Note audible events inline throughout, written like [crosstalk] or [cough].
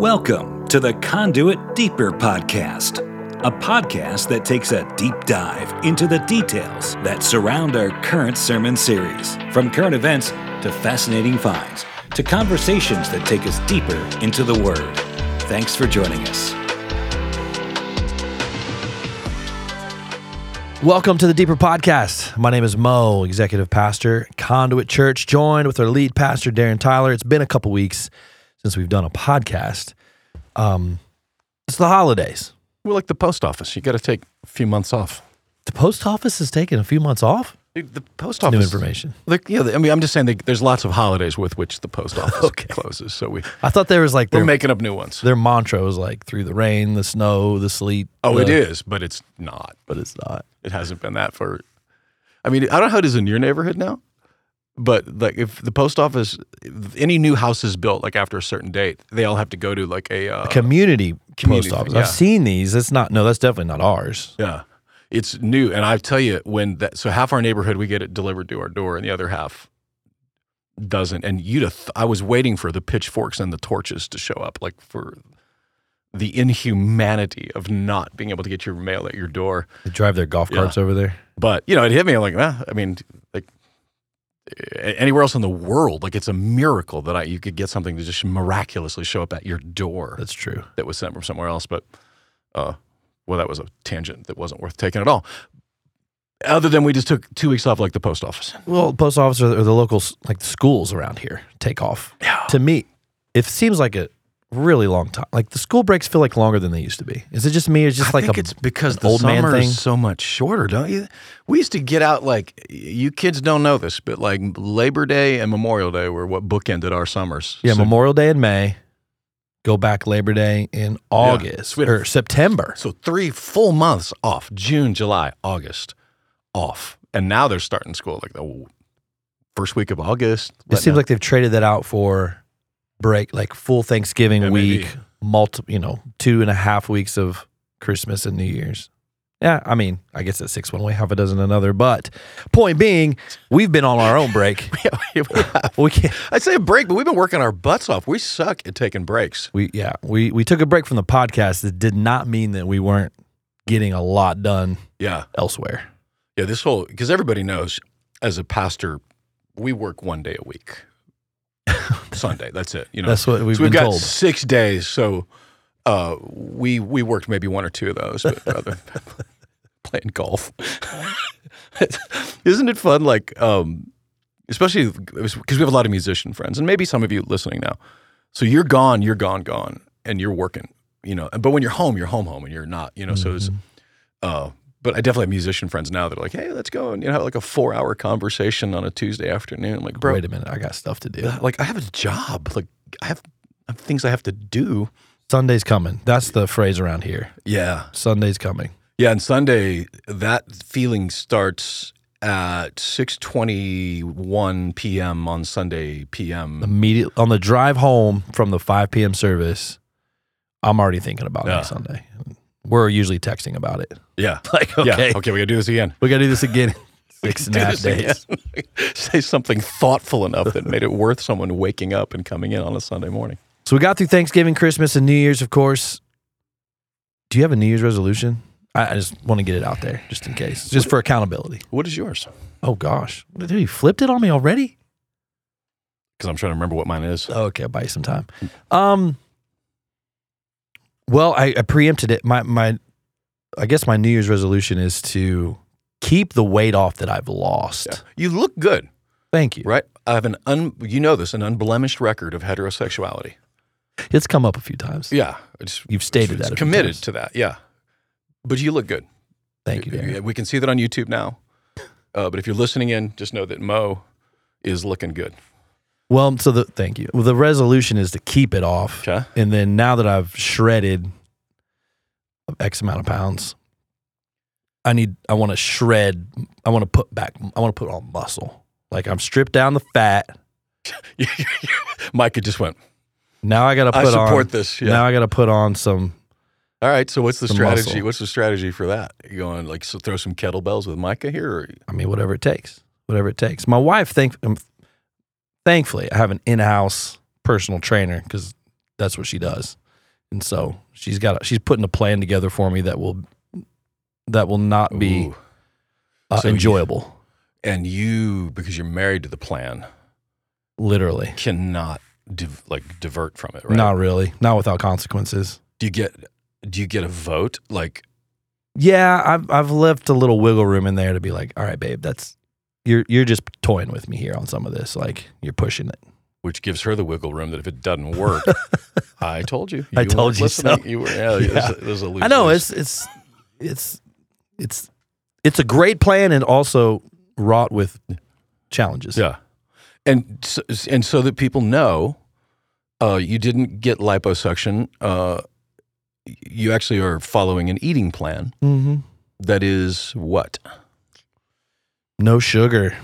Welcome to the Conduit Deeper Podcast, a podcast that takes a deep dive into the details that surround our current sermon series, from current events to fascinating finds to conversations that take us deeper into the Word. Thanks for joining us. Welcome to the Deeper Podcast. My name is Mo, Executive Pastor, Conduit Church, joined with our lead pastor, Darren Tyler. It's been a couple weeks since we've done a podcast. Um, it's the holidays. We're like the post office. You got to take a few months off. The post office is taking a few months off. Dude, the post New office. information. Like, yeah, I mean, I'm just saying they, there's lots of holidays with which the post office [laughs] Okay. closes. So we, I thought there was like we're their, making up new ones. their mantra was like through the rain, the snow, the sleet. Oh, it the- is, but it's not. but it's not. It hasn't been that for. I mean, I don't know how it is in your neighborhood now, but like if the post office, any new house is built, like after a certain date, they all have to go to like a. Uh, Community, community post office. thing, yeah. I've seen these. It's not. No, that's definitely not ours. yeah, it's new, and I tell you, when that, so half our neighborhood we get it delivered to our door, and the other half doesn't. And you'd have, th- I was waiting for the pitchforks and the torches to show up, like for the inhumanity of not being able to get your mail at your door. They drive their golf Yeah. carts over there. But you know, it hit me. I'm like, ah, I mean, like a- anywhere else in the world, like it's a miracle that I you could get something to just miraculously show up at your door That's true. that was sent from somewhere else. But uh, well, that was a tangent that wasn't worth taking at all. Other than we just took two weeks off, like the post office. Well, post office or the locals, like the schools around here, take off. Yeah. To me, it seems like a really long time. Like the school breaks feel like longer than they used to be. Is it just me? Or is it just I like think a, it's because the old man summer thing? is so much shorter, don't you? We used to get out like you kids don't know this, but like Labor Day and Memorial Day were what bookended our summers. yeah, So- Memorial Day in May, go back Labor Day in August Sweet. or September. So three full months off June, July, August off. And now they're starting school like the first week of August. It seems like they've traded that out for break, like full Thanksgiving Yeah, maybe. week, multi, you know, two and a half weeks of Christmas and New Year's. Yeah, I mean, I guess that's six one way, half a dozen another. But point being, we've been on our own break. [laughs] yeah, we. We can't. I'd say a break, but we've been working our butts off. We suck at taking breaks. We yeah we we took a break from the podcast. That did not mean that we weren't getting a lot done Yeah. elsewhere. Yeah. This whole, because everybody knows as a pastor, we work one day a week. [laughs] Sunday. That's it. You know, That's what we've so we've been got told. six days. So uh, we we worked maybe one or two of those, but rather [laughs] playing golf. [laughs] Isn't it fun? Like, um, especially because we have a lot of musician friends, and maybe some of you listening now. So you're gone, you're gone, gone, and you're working. You know, but when you're home, you're home, home, and you're not. You know, so it's. Uh, but I definitely have musician friends now that are like, "Hey, let's go and you know have like a four hour conversation on a Tuesday afternoon." I'm like, bro, Wait a minute, I got stuff to do. like I have a job. Like I have, I have things I have to do. Sunday's coming. That's the phrase around here. Yeah, Sunday's coming. yeah. And Sunday, that feeling starts at six twenty one p.m. on Sunday p.m. Immediately on the drive home from the 5 p.m. service. I'm already thinking about Yeah. next Sunday. We're usually texting about it. Yeah, [laughs] Like, okay, yeah. Okay, we gotta do this again. we got to do this again. in [laughs] [laughs] Six and a half days. Say something thoughtful enough that made it worth someone waking up and coming in on a Sunday morning. So we got through Thanksgiving, Christmas, and New Year's, of course. Do you have a New Year's resolution? I, I just want to get it out there, just in case, just for accountability. What is yours? Oh gosh, dude, you flipped it on me already. Because I'm trying to remember what mine is. Okay, I'll buy you some time. Um, well, I, I preempted it. My my, I guess my New Year's resolution is to keep the weight off that I've lost. You look good, Thank you. right? I have an un, you know this, an unblemished record of heterosexuality. It's come up a few times. Yeah, it's You've stated it's that. a few committed to that. Yeah, but you look good. Thank you. Darren. We can see that on YouTube now. Uh, but if you're listening in, just know that Mo is looking good. Well, so the thank you. Well, the resolution is to keep it off. Okay. And then now that I've shredded X amount of pounds, I need I want to shred I want to put back I want to put on muscle. Like I'm stripped down the fat. [laughs] Micah just went. Now I got to I put support on this. Yeah. Now I got to put on some All right. So what's the strategy? muscle. What's the strategy for that? You going like so throw some kettlebells with Micah here? Or, I mean whatever it takes. Whatever it takes. My wife thank um, thankfully I have an in-house personal trainer cuz that's what she does. and so she's got a, she's putting a plan together for me that will that will not be uh, So you- enjoyable. And you, because you're married to the plan, Literally, cannot div- like divert from it, right? not really, not without consequences. Do you get do you get a vote? Like Yeah, I've I've left a little wiggle room in there to be like, all right, babe, that's you're you're just toying with me here on some of this. Like you're pushing it. which gives her the wiggle room that if it doesn't work, [laughs] I told you. I told you listening. so. You were. Yeah, Yeah. There's, a, there's a I know it's it's it's it's it's a great plan and also wrought with challenges. Yeah, and so, and so that people know, uh, you didn't get liposuction. Uh, you actually are following an eating plan Mm-hmm. that is what? No sugar,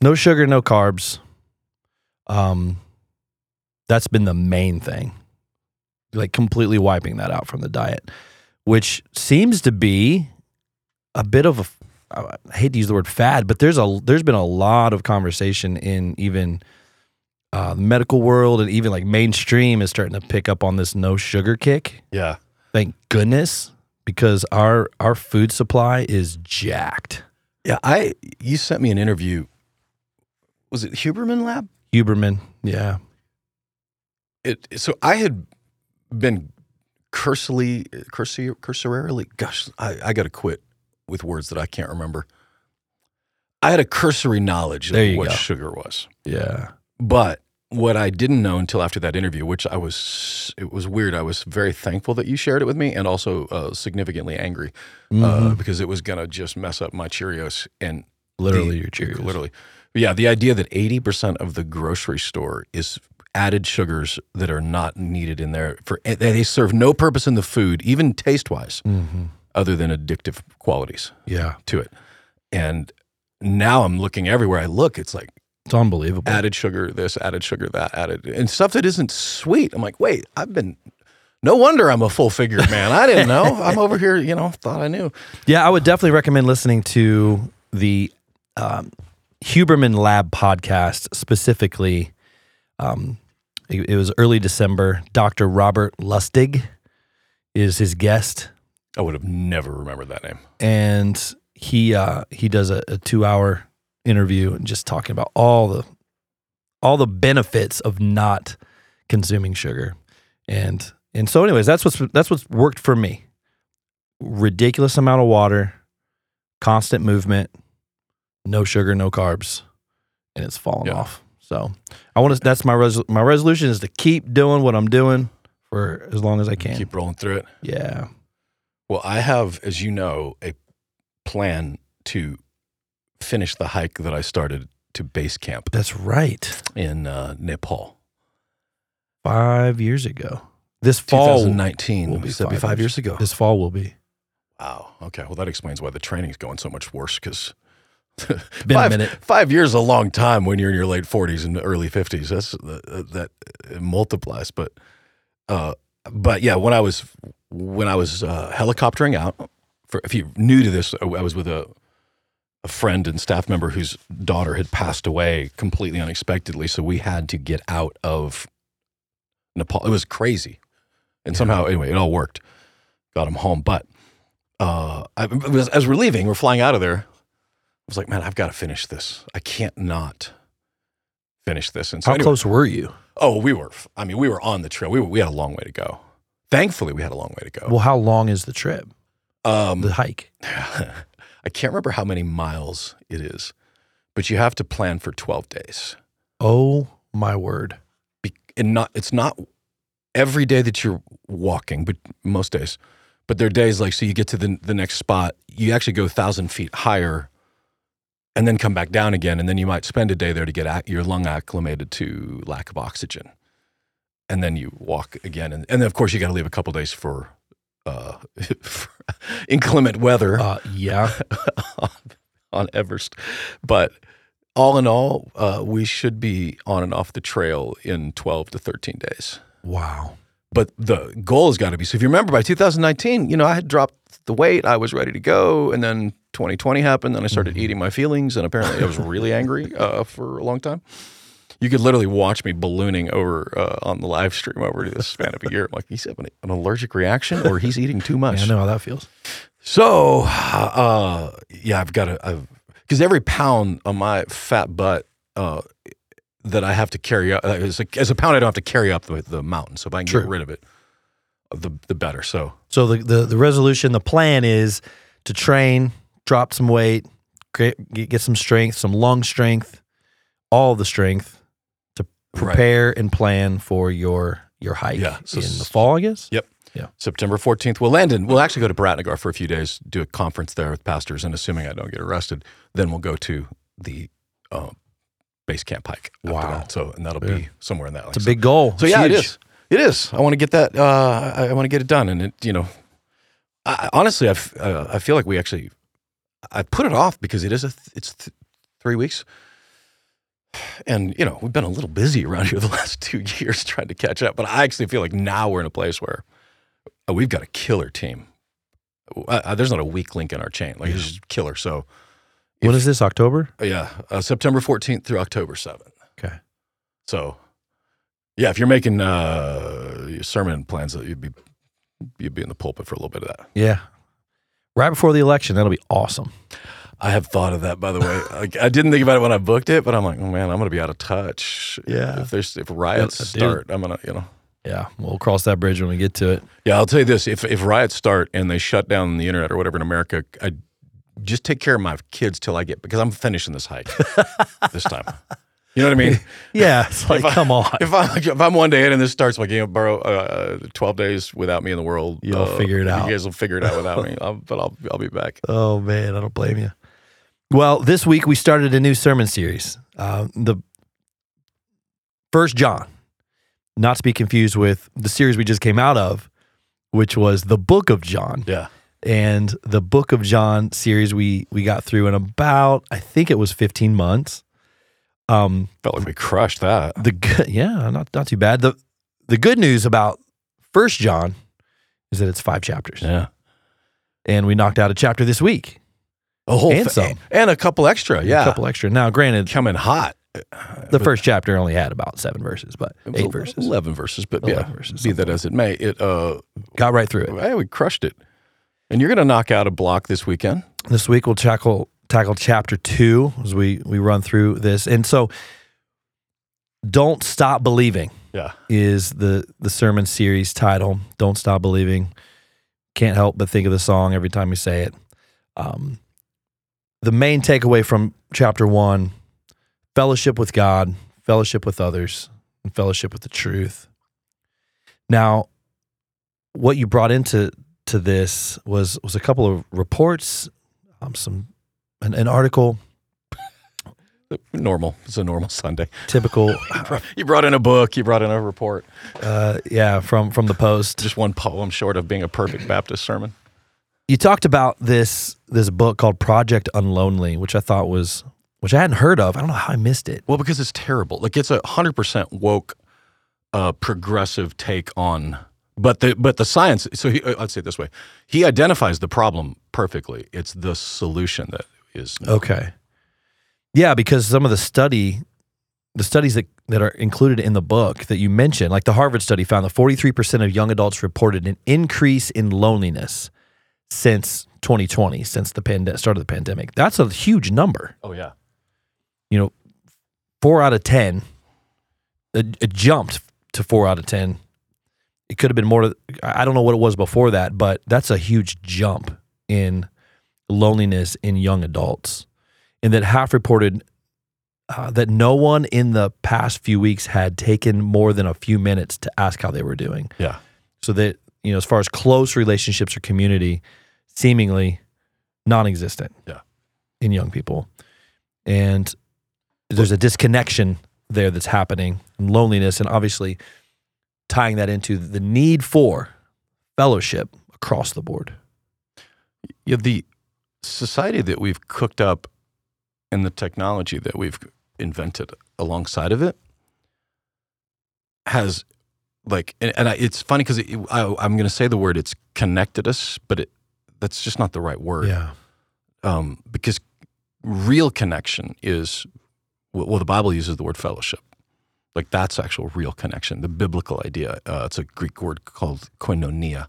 no sugar, no carbs. Um, that's been the main thing. Like completely wiping that out from the diet, which seems to be a bit of a. I hate to use the word fad, but there's a there's been a lot of conversation in even uh, the medical world and even like mainstream is starting to pick up on this no sugar kick. Yeah, Thank goodness, because our our food supply is jacked. Yeah. I you sent me an interview. Was it Huberman Lab? Huberman, yeah. it so I had been cursorily cursor, cursorily gosh I, I gotta quit with words that I can't remember. I had a cursory knowledge of what go. sugar was. Yeah. But what I didn't know until after that interview, which I was, it was weird. I was very thankful that you shared it with me, and also uh, significantly angry uh, Mhm. because it was gonna just mess up my Cheerios and literally the- your Cheerios. Literally. But yeah, the idea that 80% of the grocery store is added sugars that are not needed in there for they- serve no purpose in the food, even taste-wise, Mhm. other than addictive qualities Yeah. to it. And now I'm looking everywhere I look, it's like It's unbelievable. added sugar this, added sugar that, added and stuff that isn't sweet. I'm like, "Wait, I've been no wonder I'm a full-figured man. I didn't know. [laughs] I'm over here, you know, thought I knew." yeah, I would definitely recommend listening to the um, Huberman Lab podcast specifically. Um, it, it was early December. Dr. Robert Lustig is his guest, I would have never remembered that name. and he uh, he does a, a two hour interview and just talking about all the all the benefits of not consuming sugar, and and so anyways, that's what's that's what's worked for me. Ridiculous amount of water, constant movement, no sugar, no carbs, and it's falling Yeah. off. So I want to. That's my res, my resolution is to keep doing what I'm doing for as long as I can. Keep rolling through it. yeah. Well, I have, as you know, a plan to finish the hike that I started to base camp That's right. in uh, Nepal. Five years ago. This fall. 2019. will be Would be five five years. years ago? This fall will be. Wow. Okay. Well, that explains why the training's going so much worse because Been five, a minute. five years is a long time when you're in your late 40s and early 50s. That's uh, that it multiplies. But uh, but yeah, when I was when I was uh, helicoptering out, for if you're new to this, I was with a a friend and staff member whose daughter had passed away completely unexpectedly. So we had to get out of Nepal. It was crazy, and somehow anyway, it all worked. Got him home, but uh, I, was, as we're leaving, we're flying out of there. I was like, man, I've got to finish this. I can't not finish this. And so How anyway- close were you? Oh, we were. I mean, we were on the trail. We were, we had a long way to go. Thankfully, we had a long way to go. Well, how long is the trip? um, The hike? [laughs] I can't remember how many miles it is, but you have to plan for twelve days. Oh my word. Be- and not it's not every day that you're walking, but most days. But there are days like so you get to the the next spot, you actually go a thousand feet higher, and then come back down again, and then you might spend a day there to get ac- your lung acclimated to lack of oxygen, and then you walk again, and, and then of course you got to leave a couple days for. Uh, [laughs] inclement weather Uh, yeah. [laughs] on Everest. But all in all, uh, we should be on and off the trail in 12 to 13 days. Wow. But the goal has got to be so if you remember by 2019, you know, I had dropped the weight, I was ready to go. And then 2020 happened, then I started eating my feelings. And apparently I was really angry uh, for a long time. You could literally watch me ballooning over uh, on the live stream over the span of a year. I'm like, he's having an allergic reaction, or he's eating too much. Yeah, I know how that feels. So, uh, yeah, I've got to, because every pound on my fat butt uh, that I have to carry up, uh, as a, as a pound, I don't have to carry up the, the mountain. So if I can True. get rid of it, the the better. So So the, the the resolution, the plan is to train, drop some weight, get get get some strength, some lung strength, all the strength prepare and plan for your your hike Yeah, so in the fall, I guess. Yep. Yeah. September 14th, we'll land in, we'll actually go to Biratnagar for a few days, do a conference there with pastors, and assuming I don't get arrested, then we'll go to the uh, base camp hike. Wow. that. So, and that'll Yeah. be somewhere in that. It's a big goal. So It's yeah, it huge. is. It is. I want to get that. Uh, I, I want to get it done, and it. You know, I, honestly, I, f- uh, I feel like we actually, I put it off because it is a. Th- it's th- three weeks, and you know we've been a little busy around here the [laughs] last two years trying to catch up. But I actually feel like now we're in a place where uh, we've got a killer team. Uh, uh, there's not a weak link in our chain. Like it's just killer. So When is this? October? yeah, uh, September 14th through October 7th. Okay. So, yeah, if you're making uh, your sermon plans, uh, you'd be you'd be in the pulpit for a little bit of that. Yeah. Right before the election, that'll be awesome. I have thought of that, by the way. Like, I didn't think about it when I booked it, but I'm like, oh man, I'm gonna be out of touch. Yeah. If there's if riots dude. start, I'm gonna you know. Yeah, we'll cross that bridge when we get to it. Yeah, I'll tell you this: if if riots start and they shut down the internet or whatever in America, I just take care of my kids till I get because I'm finishing this hike [laughs] this time. You know what I mean? [laughs] Yeah, it's like, If I- come on. If I'm if I'm one day in and this starts like you know, borrow uh, twelve days without me in the world, You'll uh, figure it out. You guys will figure it out without me. [laughs] I'll, but I'll I'll be back. Oh man, I don't blame you. Well, this week we started a new sermon series. Uh, the First John, not to be confused with the series we just came out of, which was the Book of John. Yeah, And the Book of John series we we got through in about I think it was fifteen months. Um, felt like we crushed that. the good, yeah, not not too bad. the The good news about First John is that it's five chapters, Yeah, and we knocked out a chapter this week. A whole And fa- some. and a couple extra. Yeah, a couple extra. Now, granted, coming hot. the first chapter only had about seven verses, but eight verses. eleven verses, but 11 yeah, verses, be that as it may, it uh, Got right through it. hey, we crushed it. And you're gonna knock out a block this weekend. This week we'll tackle tackle chapter two as we we run through this, and so don't stop believing Yeah, is the the sermon series title. Don't stop believing. Can't help but think of the song every time we say it. Um, the main takeaway from chapter one: fellowship with God, fellowship with others, and fellowship with the truth. Now, what you brought into to this was was a couple of reports, um, some an, an article, normal. It's a normal Sunday. typical, [laughs] You brought in a book. You brought in a report. uh, yeah, from from the post. Just one poem short of being a perfect Baptist sermon. You talked about this this book called Project Unlonely, which I thought was which I hadn't heard of. I don't know how I missed it. Well, because it's terrible. Like it's a hundred percent woke, uh, progressive take on. But the but the science. So he, uh, I'd say it this way: he identifies the problem perfectly. It's the solution that is. Okay. Yeah, because some of the study the studies that, that are included in the book that you mentioned, like the Harvard study found that 43% of young adults reported an increase in loneliness since 2020, since the pand- start of the pandemic. That's a huge number. Oh yeah. You know, 4 out of 10 it, it jumped to 4 out of 10 it could have been more to, i don't know what it was before that but that's a huge jump in loneliness in young adults and that half reported uh, that no one in the past few weeks had taken more than a few minutes to ask how they were doing Yeah. so that you know as far as close relationships or community seemingly non-existent Yeah. in young people and there's a disconnection there that's happening and loneliness and obviously tying that into the need for fellowship across the board Yeah. The society that we've cooked up, and the technology that we've invented alongside of it, has like, and, and I, it's funny because it, I, I'm going to say the word. It's connected us, but it that's just not the right word. yeah um, because real connection is well the bible uses the word fellowship Like that's actual real connection, the biblical idea. Uh, it's a Greek word called koinonia,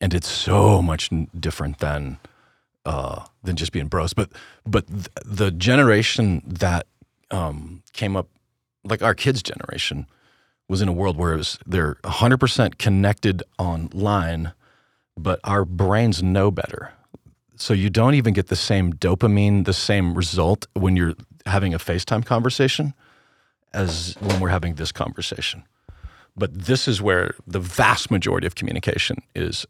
and it's so much different than uh, than just being bros. But but th- the generation that um, came up, like our kids' generation, was in a world where was they're 100% connected online, but our brains know better. So you don't even get the same dopamine, the same result when you're having a FaceTime conversation as when we're having this conversation. But this is where the vast majority of communication is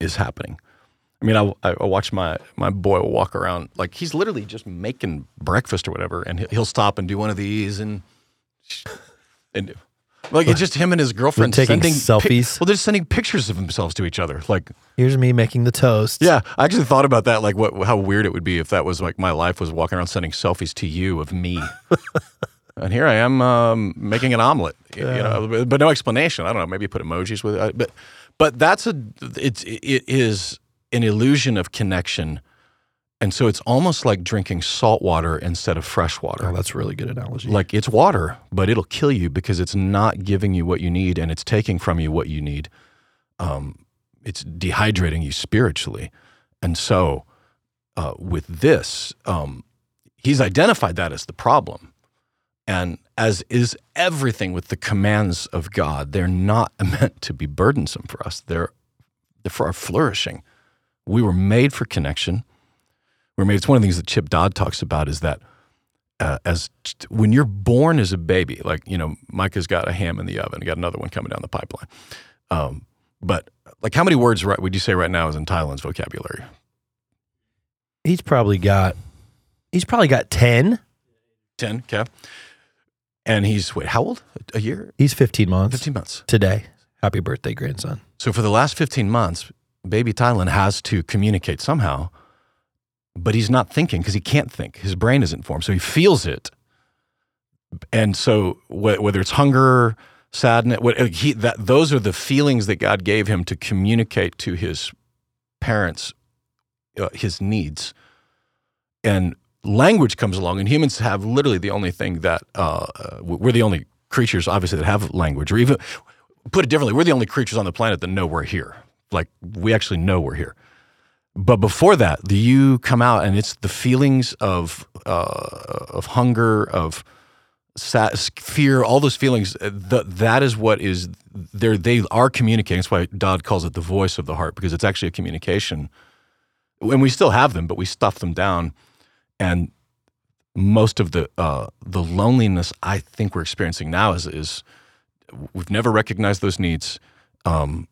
is happening. I mean, I, I watch my my boy walk around like he's literally just making breakfast or whatever, and he- he'll stop and do one of these and and like it's just him and his girlfriend taking sending selfies? well, they're just sending pictures of themselves to each other. Like, Here's me making the toast. yeah, I actually thought about that. Like, what how weird it would be if that was like my life was walking around sending selfies to you of me. [laughs] And here I am um, making an omelet, y- you know, but no explanation. I don't know. Maybe put emojis with it, but but that's a it's it is an illusion of connection, and so it's almost like drinking salt water instead of fresh water. Oh, that's a really good analogy. Like it's water, but it'll kill you because it's not giving you what you need, and it's taking from you what you need. Um, it's dehydrating you spiritually, and so uh, with this, um, he's identified that as the problem. And as is everything with the commands of God, they're not [laughs] meant to be burdensome for us. They're, they're for our flourishing. We were made for connection. We're made. It's one of the things that Chip Dodd talks about is that uh, as when you're born as a baby, like you know, Micah's got a ham in the oven, got another one coming down the pipeline. Um, but like, how many words right would you say right now is in Thailand's vocabulary? he's probably got he's probably got 10. Ten, okay. And he's wait, how old? A year? He's 15 months Fifteen months. today. Happy birthday, grandson. So for the last 15 months, baby Thailand has to communicate somehow, but he's not thinking because he can't think. His brain isn't formed. So he feels it. And so wh- whether it's hunger, sadness, what, he, that, those are the feelings that God gave him to communicate to his parents uh, his needs. And language comes along, and humans have literally the only thing that uh, uh, we're the only creatures, obviously, that have language, or even put it differently, we're the only creatures on the planet that know we're here. Like we actually know we're here. But before that, the you come out, and it's the feelings of uh, of hunger, of sad, fear, all those feelings. uh, that is what is there. They are communicating. That's why Dodd calls it the voice of the heart, because it's actually a communication. And we still have them, but we stuff them down. And most of the uh, the loneliness I think we're experiencing now is is we've never recognized those needs, um,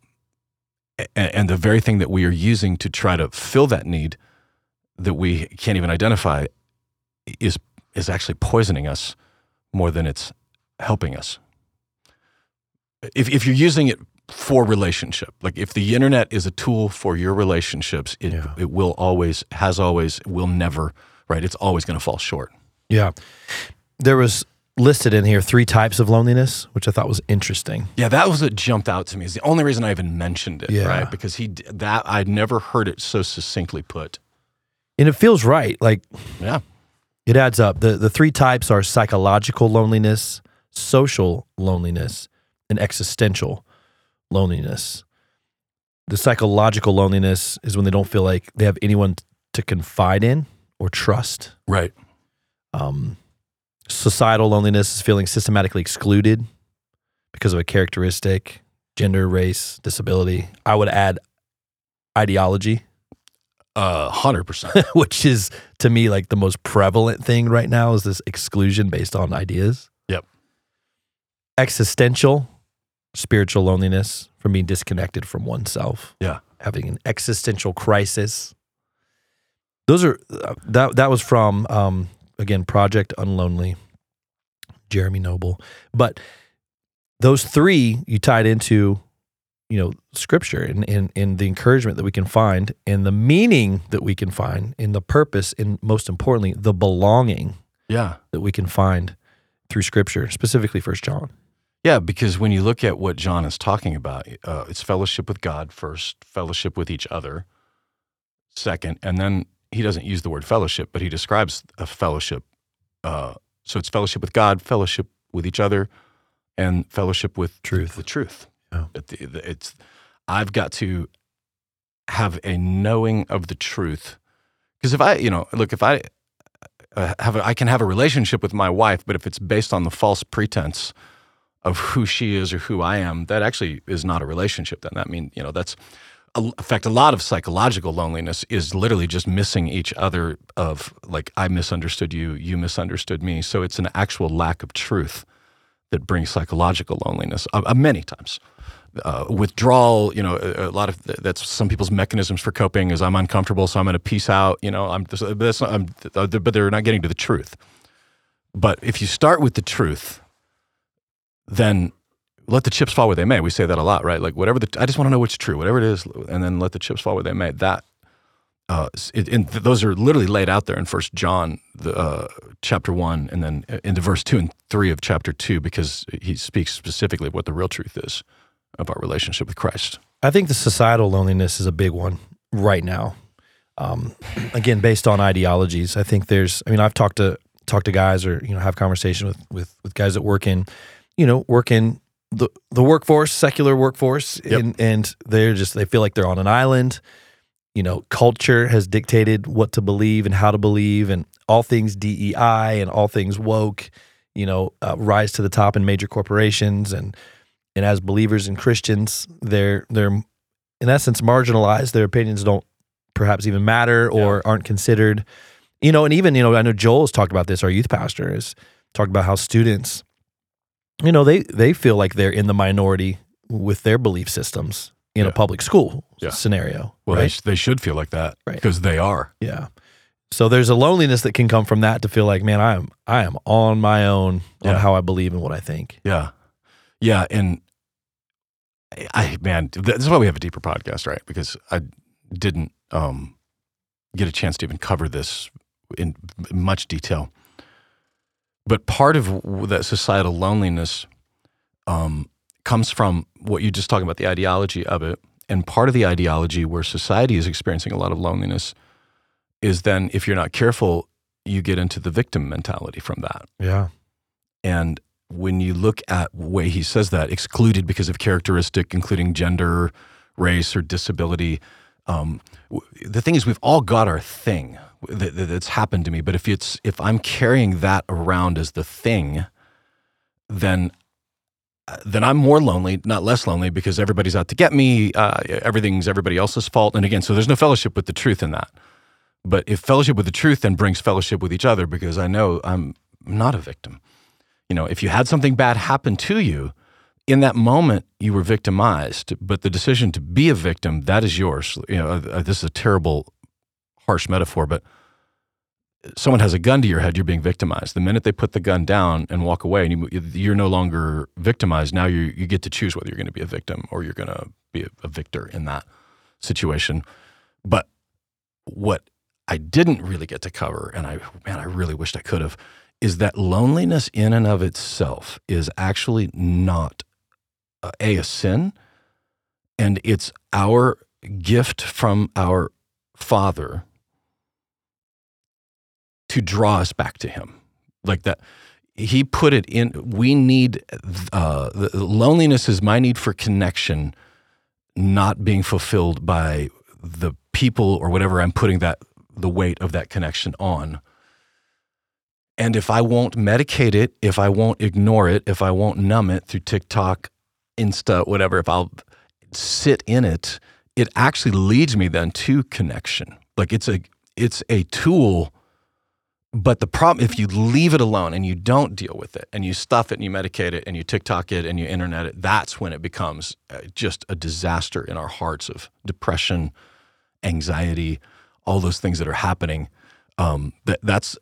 and, the very thing that we are using to try to fill that need that we can't even identify is is actually poisoning us more than it's helping us. If if you're using it for relationship, like if the internet is a tool for your relationships, it Yeah. it will always has always will never right. It's always going to fall short. Yeah. There was listed in here three types of loneliness, which I thought was interesting. Yeah, that was what jumped out to me. Is the only reason I even mentioned it, Yeah. right? Because he that I'd never heard it so succinctly put. And it feels right. Like Yeah, it adds up. The the three types are psychological loneliness, social loneliness, and existential loneliness. The psychological loneliness is when they don't feel like they have anyone to confide in or trust. right. Um, societal loneliness is feeling systematically excluded because of a characteristic, gender, race, disability. I would add ideology, Uh, hundred percent. [laughs] which is to me like the most prevalent thing right now is this exclusion based on ideas. Yep. Existential, spiritual loneliness from being disconnected from oneself. Yeah. Having an existential crisis. Those are uh, that that was from um again Project Unlonely, Jeremy Nobel. But those three you tied into you know scripture and in, in the encouragement that we can find and the meaning that we can find in the purpose and most importantly the belonging Yeah, that we can find through scripture specifically first john yeah. Because when you look at what John is talking about, uh, it's fellowship with God first, fellowship with each other second, and then he doesn't use the word fellowship, but he describes a fellowship. Uh, so it's fellowship with God, fellowship with each other and fellowship with Truth. The truth. Yeah. It's I've got to have a knowing of the truth because if I, you know, look, if I uh, have, a, I can have a relationship with my wife, but if it's based on the false pretense of who she is or who I am, that actually is not a relationship. Then that means you know, that's in fact, a lot of psychological loneliness is literally just missing each other. Of like, I misunderstood you, you misunderstood me. So it's an actual lack of truth that brings psychological loneliness uh, uh, many times. Uh, withdrawal, you know, a, a lot of that's some people's mechanisms for coping is I'm uncomfortable, so I'm going to peace out. You know, I'm, that's not, I'm, but they're not getting to the truth. But if you start with the truth, then let the chips fall where they may. We say that a lot, right? Like whatever the, I just want to know what's true, whatever it is, and then let the chips fall where they may. That, uh, it, and th- those are literally laid out there in First John, the uh, chapter one, and then into verse two and three of chapter two, because he speaks specifically what the real truth is of our relationship with Christ. I think the societal loneliness is a big one right now. Um, again, based on ideologies, I think there's. I mean, I've talked to talked to guys or you know have conversation with with with guys that work in, you know, work in the the workforce, secular workforce, Yep. and and they're just they feel like they're on an island. You know, culture has dictated what to believe and how to believe, and all things DEI and all things woke. You know, uh, rise to the top in major corporations and and as believers and Christians, they're they're in essence marginalized. Their opinions don't perhaps even matter or aren't considered. You know, and even you know, I know Joel has talked about this. Our youth pastor has talked about how students, you know, they they feel like they're in the minority with their belief systems in a public school Yeah. scenario. Well, they, right? sh- they should feel like that Right. because they are. yeah. So there's a loneliness that can come from that to feel like, man, I am I am on my own on how I believe and what I think. Yeah, yeah, and I, I man, th- this is why we have a deeper podcast, right? Because I didn't um, get a chance to even cover this in much detail. But part of that societal loneliness um, comes from what you just talking about the ideology of it, and part of the ideology where society is experiencing a lot of loneliness is then if you're not careful, you get into the victim mentality from that. Yeah. And when you look at the way he says that, excluded because of characteristic, including gender, race, or disability, um, the thing is, we've all got our thing that, that- that's happened to me. But if it's if I'm carrying that around as the thing, then uh, then I'm more lonely, not less lonely, because everybody's out to get me. Uh, everything's everybody else's fault. And again, so there's no fellowship with the truth in that. But if fellowship with the truth then brings fellowship with each other, because I know I'm not a victim you know, if you had something bad happen to you, in that moment you were victimized, but the decision to be a victim, that is yours. You know, uh, this is a terrible, harsh metaphor, but someone has a gun to your head, you're being victimized. The minute they put the gun down and walk away, and you, you're no longer victimized, now you you get to choose whether you're going to be a victim or you're going to be a, a victor in that situation. But what I didn't really get to cover, and I man, I really wished I could have, is that loneliness in and of itself is actually not a, a sin, and it's our gift from our Father to draw us back to Him, like that. He put it in. We need uh, loneliness is my need for connection, not being fulfilled by the people or whatever I'm putting that the weight of that connection on. And if I won't medicate it, if I won't ignore it, if I won't numb it through TikTok, Insta, whatever, if I'll sit in it, it actually leads me then to connection. Like it's a it's a tool, but the problem if you leave it alone and you don't deal with it and you stuff it and you medicate it and you TikTok it and you internet it, that's when it becomes uh, just a disaster in our hearts of depression, anxiety, all those things that are happening. Um, that that's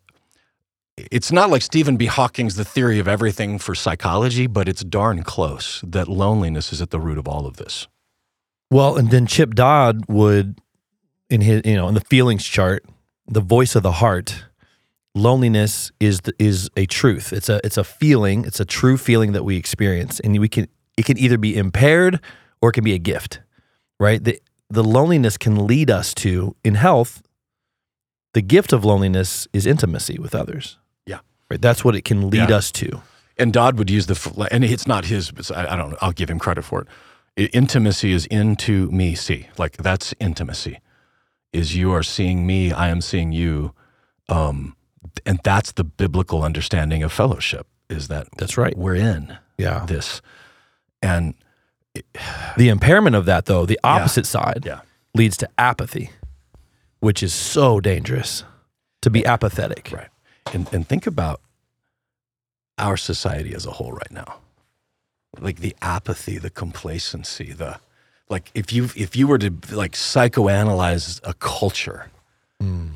it's not like Stephen B. Hawking's the theory of everything for psychology, but it's darn close that loneliness is at the root of all of this. Well, and then Chip Dodd would, in his, you know, in the feelings chart, the voice of the heart, loneliness is is a truth. It's a it's a feeling. It's a true feeling that we experience, and we can it can either be impaired or it can be a gift, right? The the loneliness can lead us to in health. The gift of loneliness is intimacy with others. Yeah. right. That's what it can lead Yeah. us to. and Dodd would use the and it's not his. But I, I don't know. I'll give him credit for it. Intimacy is into me. See, like that's intimacy. Is you are seeing me, I am seeing you, um, and that's the biblical understanding of fellowship. Is that That's right. we're in Yeah. this, and [sighs] The impairment of that, though, the opposite side, yeah, leads to apathy, which is so dangerous to be apathetic. Right. And and think about our society as a whole right now. Like the apathy, the complacency, the like if you if you were to like psychoanalyze a culture,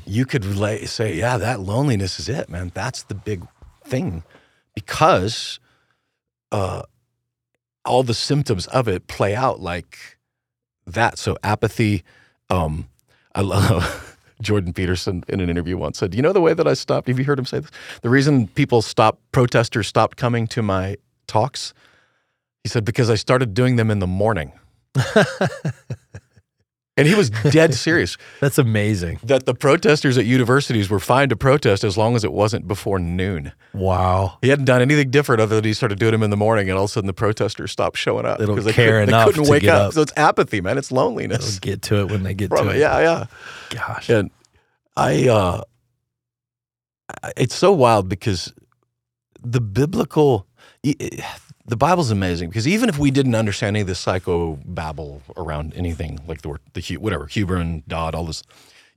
you could say, yeah, that loneliness is it, man. That's the big thing because uh all the symptoms of it play out like that. So apathy, um, I love [laughs] Jordan Peterson in an interview once said, "You know the way that I stopped. Have you heard him say this? The reason people stopped, protesters stopped coming to my talks, he said because I started doing them in the morning." [laughs] and he was dead [laughs] serious That's amazing. that the protesters at universities were fine to protest as long as it wasn't before noon. Wow. He hadn't done anything different other than he started doing them in the morning, and all of a sudden the protesters stopped showing up They don't they, enough they couldn't wake up. up. So it's apathy, man. It's They'll loneliness. get to it when they get to it. yeah, yeah. Gosh. And I, uh, it's so wild because the biblical, the Bible's amazing because even if we didn't understand any of the psycho babble around anything like the word, the whatever Huberman Dodd, all this,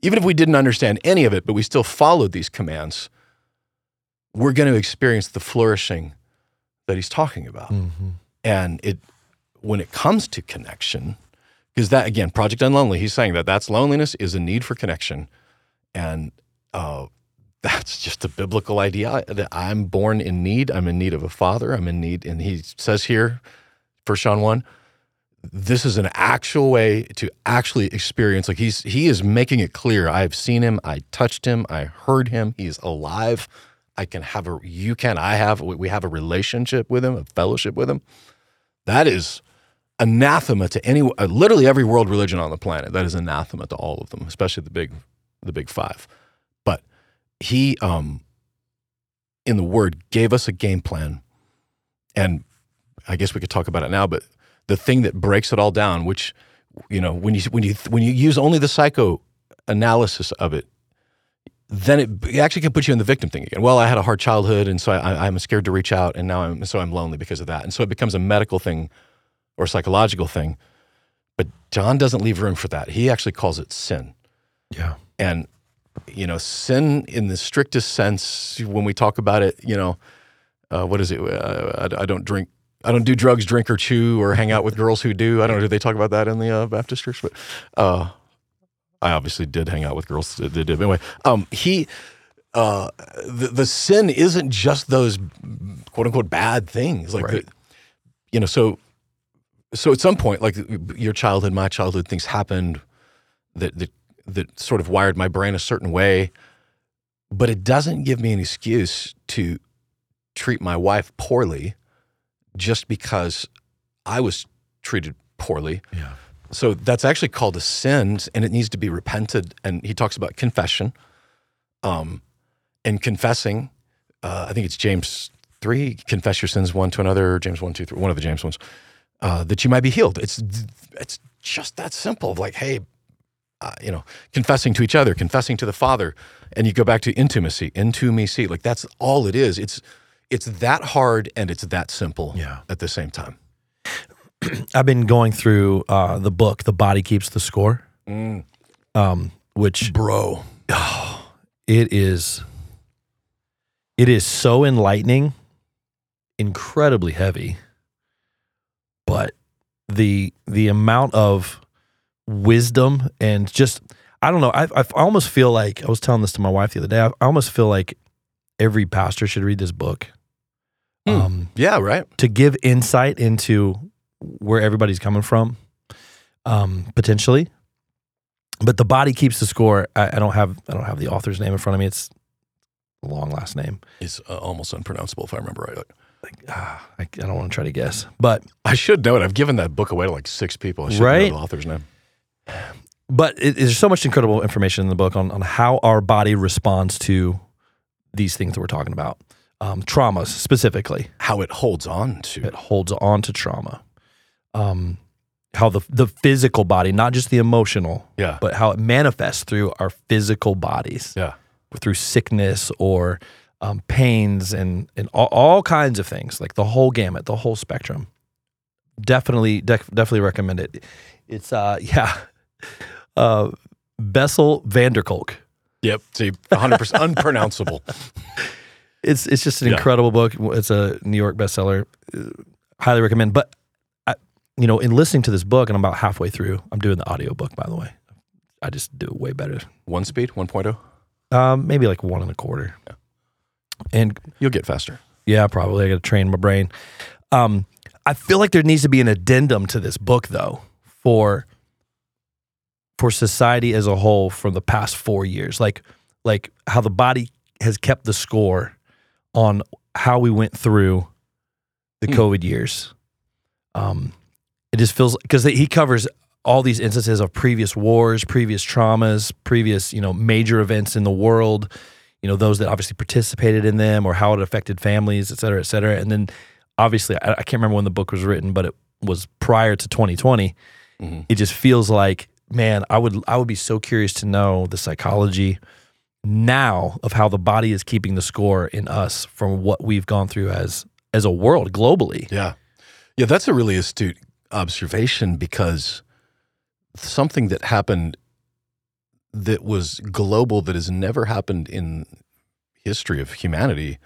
even if we didn't understand any of it, but we still followed these commands, we're going to experience the flourishing that he's talking about Mhm. and it when it comes to connection because that again project unlonely he's saying that that's loneliness is a need for connection and uh, that's just a biblical idea that i'm born in need i'm in need of a father i'm in need and he says here first john 1 this is an actual way to actually experience like he's he is making it clear. I've seen him i touched him i heard him he's alive. I can have a you can i have we have a relationship with him a fellowship with him. That is anathema to any uh, literally every world religion on the planet that is anathema to all of them especially the big the big five he um in the word gave us a game plan and i guess we could talk about it now but the thing that breaks it all down which you know when you when you when you use only the psycho analysis of it then it, it actually can put you in the victim thing again. Well, I had a hard childhood, and so I, I'm scared to reach out, and now I'm so I'm lonely because of that, and so it becomes a medical thing or psychological thing. But John doesn't leave room for that. He actually calls it sin, Yeah. and you know, sin in the strictest sense. When we talk about it, you know, uh, what is it? Uh, I, I don't drink. I don't do drugs, drink or chew, or hang out with girls who do. I don't know. Do they talk about that in the uh, Baptist church? But uh, I obviously did hang out with girls that did. Anyway, um, he, uh, the, the sin isn't just those quote unquote bad things. Like, Right. the, you know, so, so at some point, like your childhood, my childhood, things happened that, that, that sort of wired my brain a certain way, but it doesn't give me an excuse to treat my wife poorly just because I was treated poorly Yeah. so that's actually called a sin, and it needs to be repented. And he talks about confession, um, and confessing. Uh, I think it's James three. Confess your sins one to another. James one, two, three. One of the James ones. Uh, that you might be healed. It's it's just that simple. Like, hey, uh, you know, confessing to each other, confessing to the Father, and you go back to intimacy, into me see. Like that's all it is. It's it's that hard and it's that simple. Yeah. At the same time. [clears throat] I've been going through uh, the book, The Body Keeps the Score, Mm. um, which Bro. [sighs] it is it is so enlightening, incredibly heavy, but the the amount of wisdom and just I don't know. I, I almost feel like I was telling this to my wife the other day. I, I almost feel like every pastor should read this book. Hmm. Um, Yeah. Right. to give insight into where everybody's coming from, um, potentially. But the body keeps the score. I, I don't have I don't have the author's name in front of me. It's a long last name. It's uh, almost unpronounceable if I remember right. Like, ah, I, I don't want to try to guess, but I should know it. I've given that book away to like six people. I should Right? know the author's name. But it, there's so much incredible information in the book on on how our body responds to these things that we're talking about. um, traumas specifically. How it holds on to. It holds on to trauma. Um, how the the physical body, not just the emotional, Yeah. but how it manifests through our physical bodies, yeah. through sickness or um, pains and and all, all kinds of things, like the whole gamut, the whole spectrum. Definitely, def- definitely recommend it. It's uh, [laughs] yeah, uh, Bessel van der Kolk. Yep. See, 100% [laughs] unpronounceable. It's it's just an Yeah. incredible book. It's a New York bestseller. Uh, highly recommend. But I, you know, in listening to this book, and I'm about halfway through. I'm doing the audio book, by the way. I just do it way better. One speed, 1.0. Um, maybe like one and a quarter. Yeah. And You'll get faster. yeah, probably I got to train my brain. Um, I feel like there needs to be an addendum to this book, though, for for society as a whole from the past four years, like like how the body has kept the score on how we went through the Hmm. COVID years. Um, it just feels because he covers all these instances of previous wars, previous traumas, previous you know major events in the world. You know those that obviously participated in them or how it affected families, et cetera, et cetera. And then obviously, I, I can't remember when the book was written, but it was prior to 2020. Mhm. It just feels like, man, I would I would be so curious to know the psychology now of how the body is keeping the score in us from what we've gone through as as a world globally. Yeah. Yeah, that's a really astute observation because something that happened that was global that has never happened in history of humanity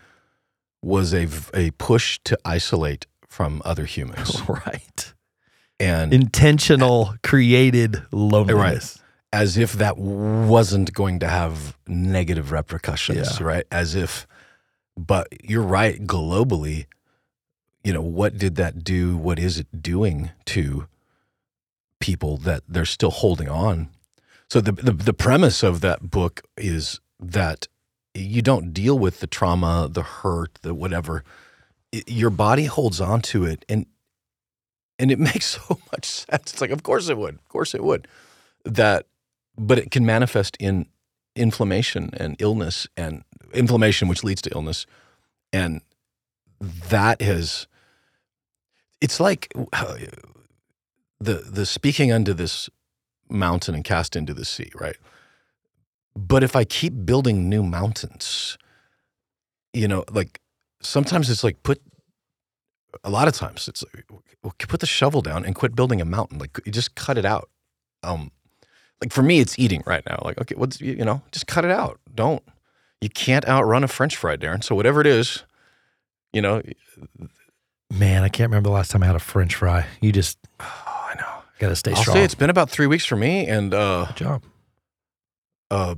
was a a push to isolate from other humans. [laughs] right. And Intentional created loneliness. as if that wasn't going to have negative repercussions, Yeah. right? As if, but you're right, globally, you know, what did that do? What is it doing to people that they're still holding on? So the, the, the premise of that book is that you don't deal with the trauma, the hurt, the whatever. It- your body holds on to it and and it [laughs] makes so much sense. It's like, of course it would. Of course it would. That but it can manifest in inflammation and illness and inflammation which leads to illness and that is it's like the the speaking unto this mountain and cast into the sea right but if i keep building new mountains you know like sometimes it's like put a lot of times it's like, well, put the shovel down and quit building a mountain like you just cut it out um like for me it's eating right now like okay what's you know just cut it out don't you can't outrun a french fry darren so whatever it is you know Man, I can't remember the last time I had a French fry. You just oh, [sighs] i know got to stay i'll strong. say it's been about three weeks for me and uh Good job. uh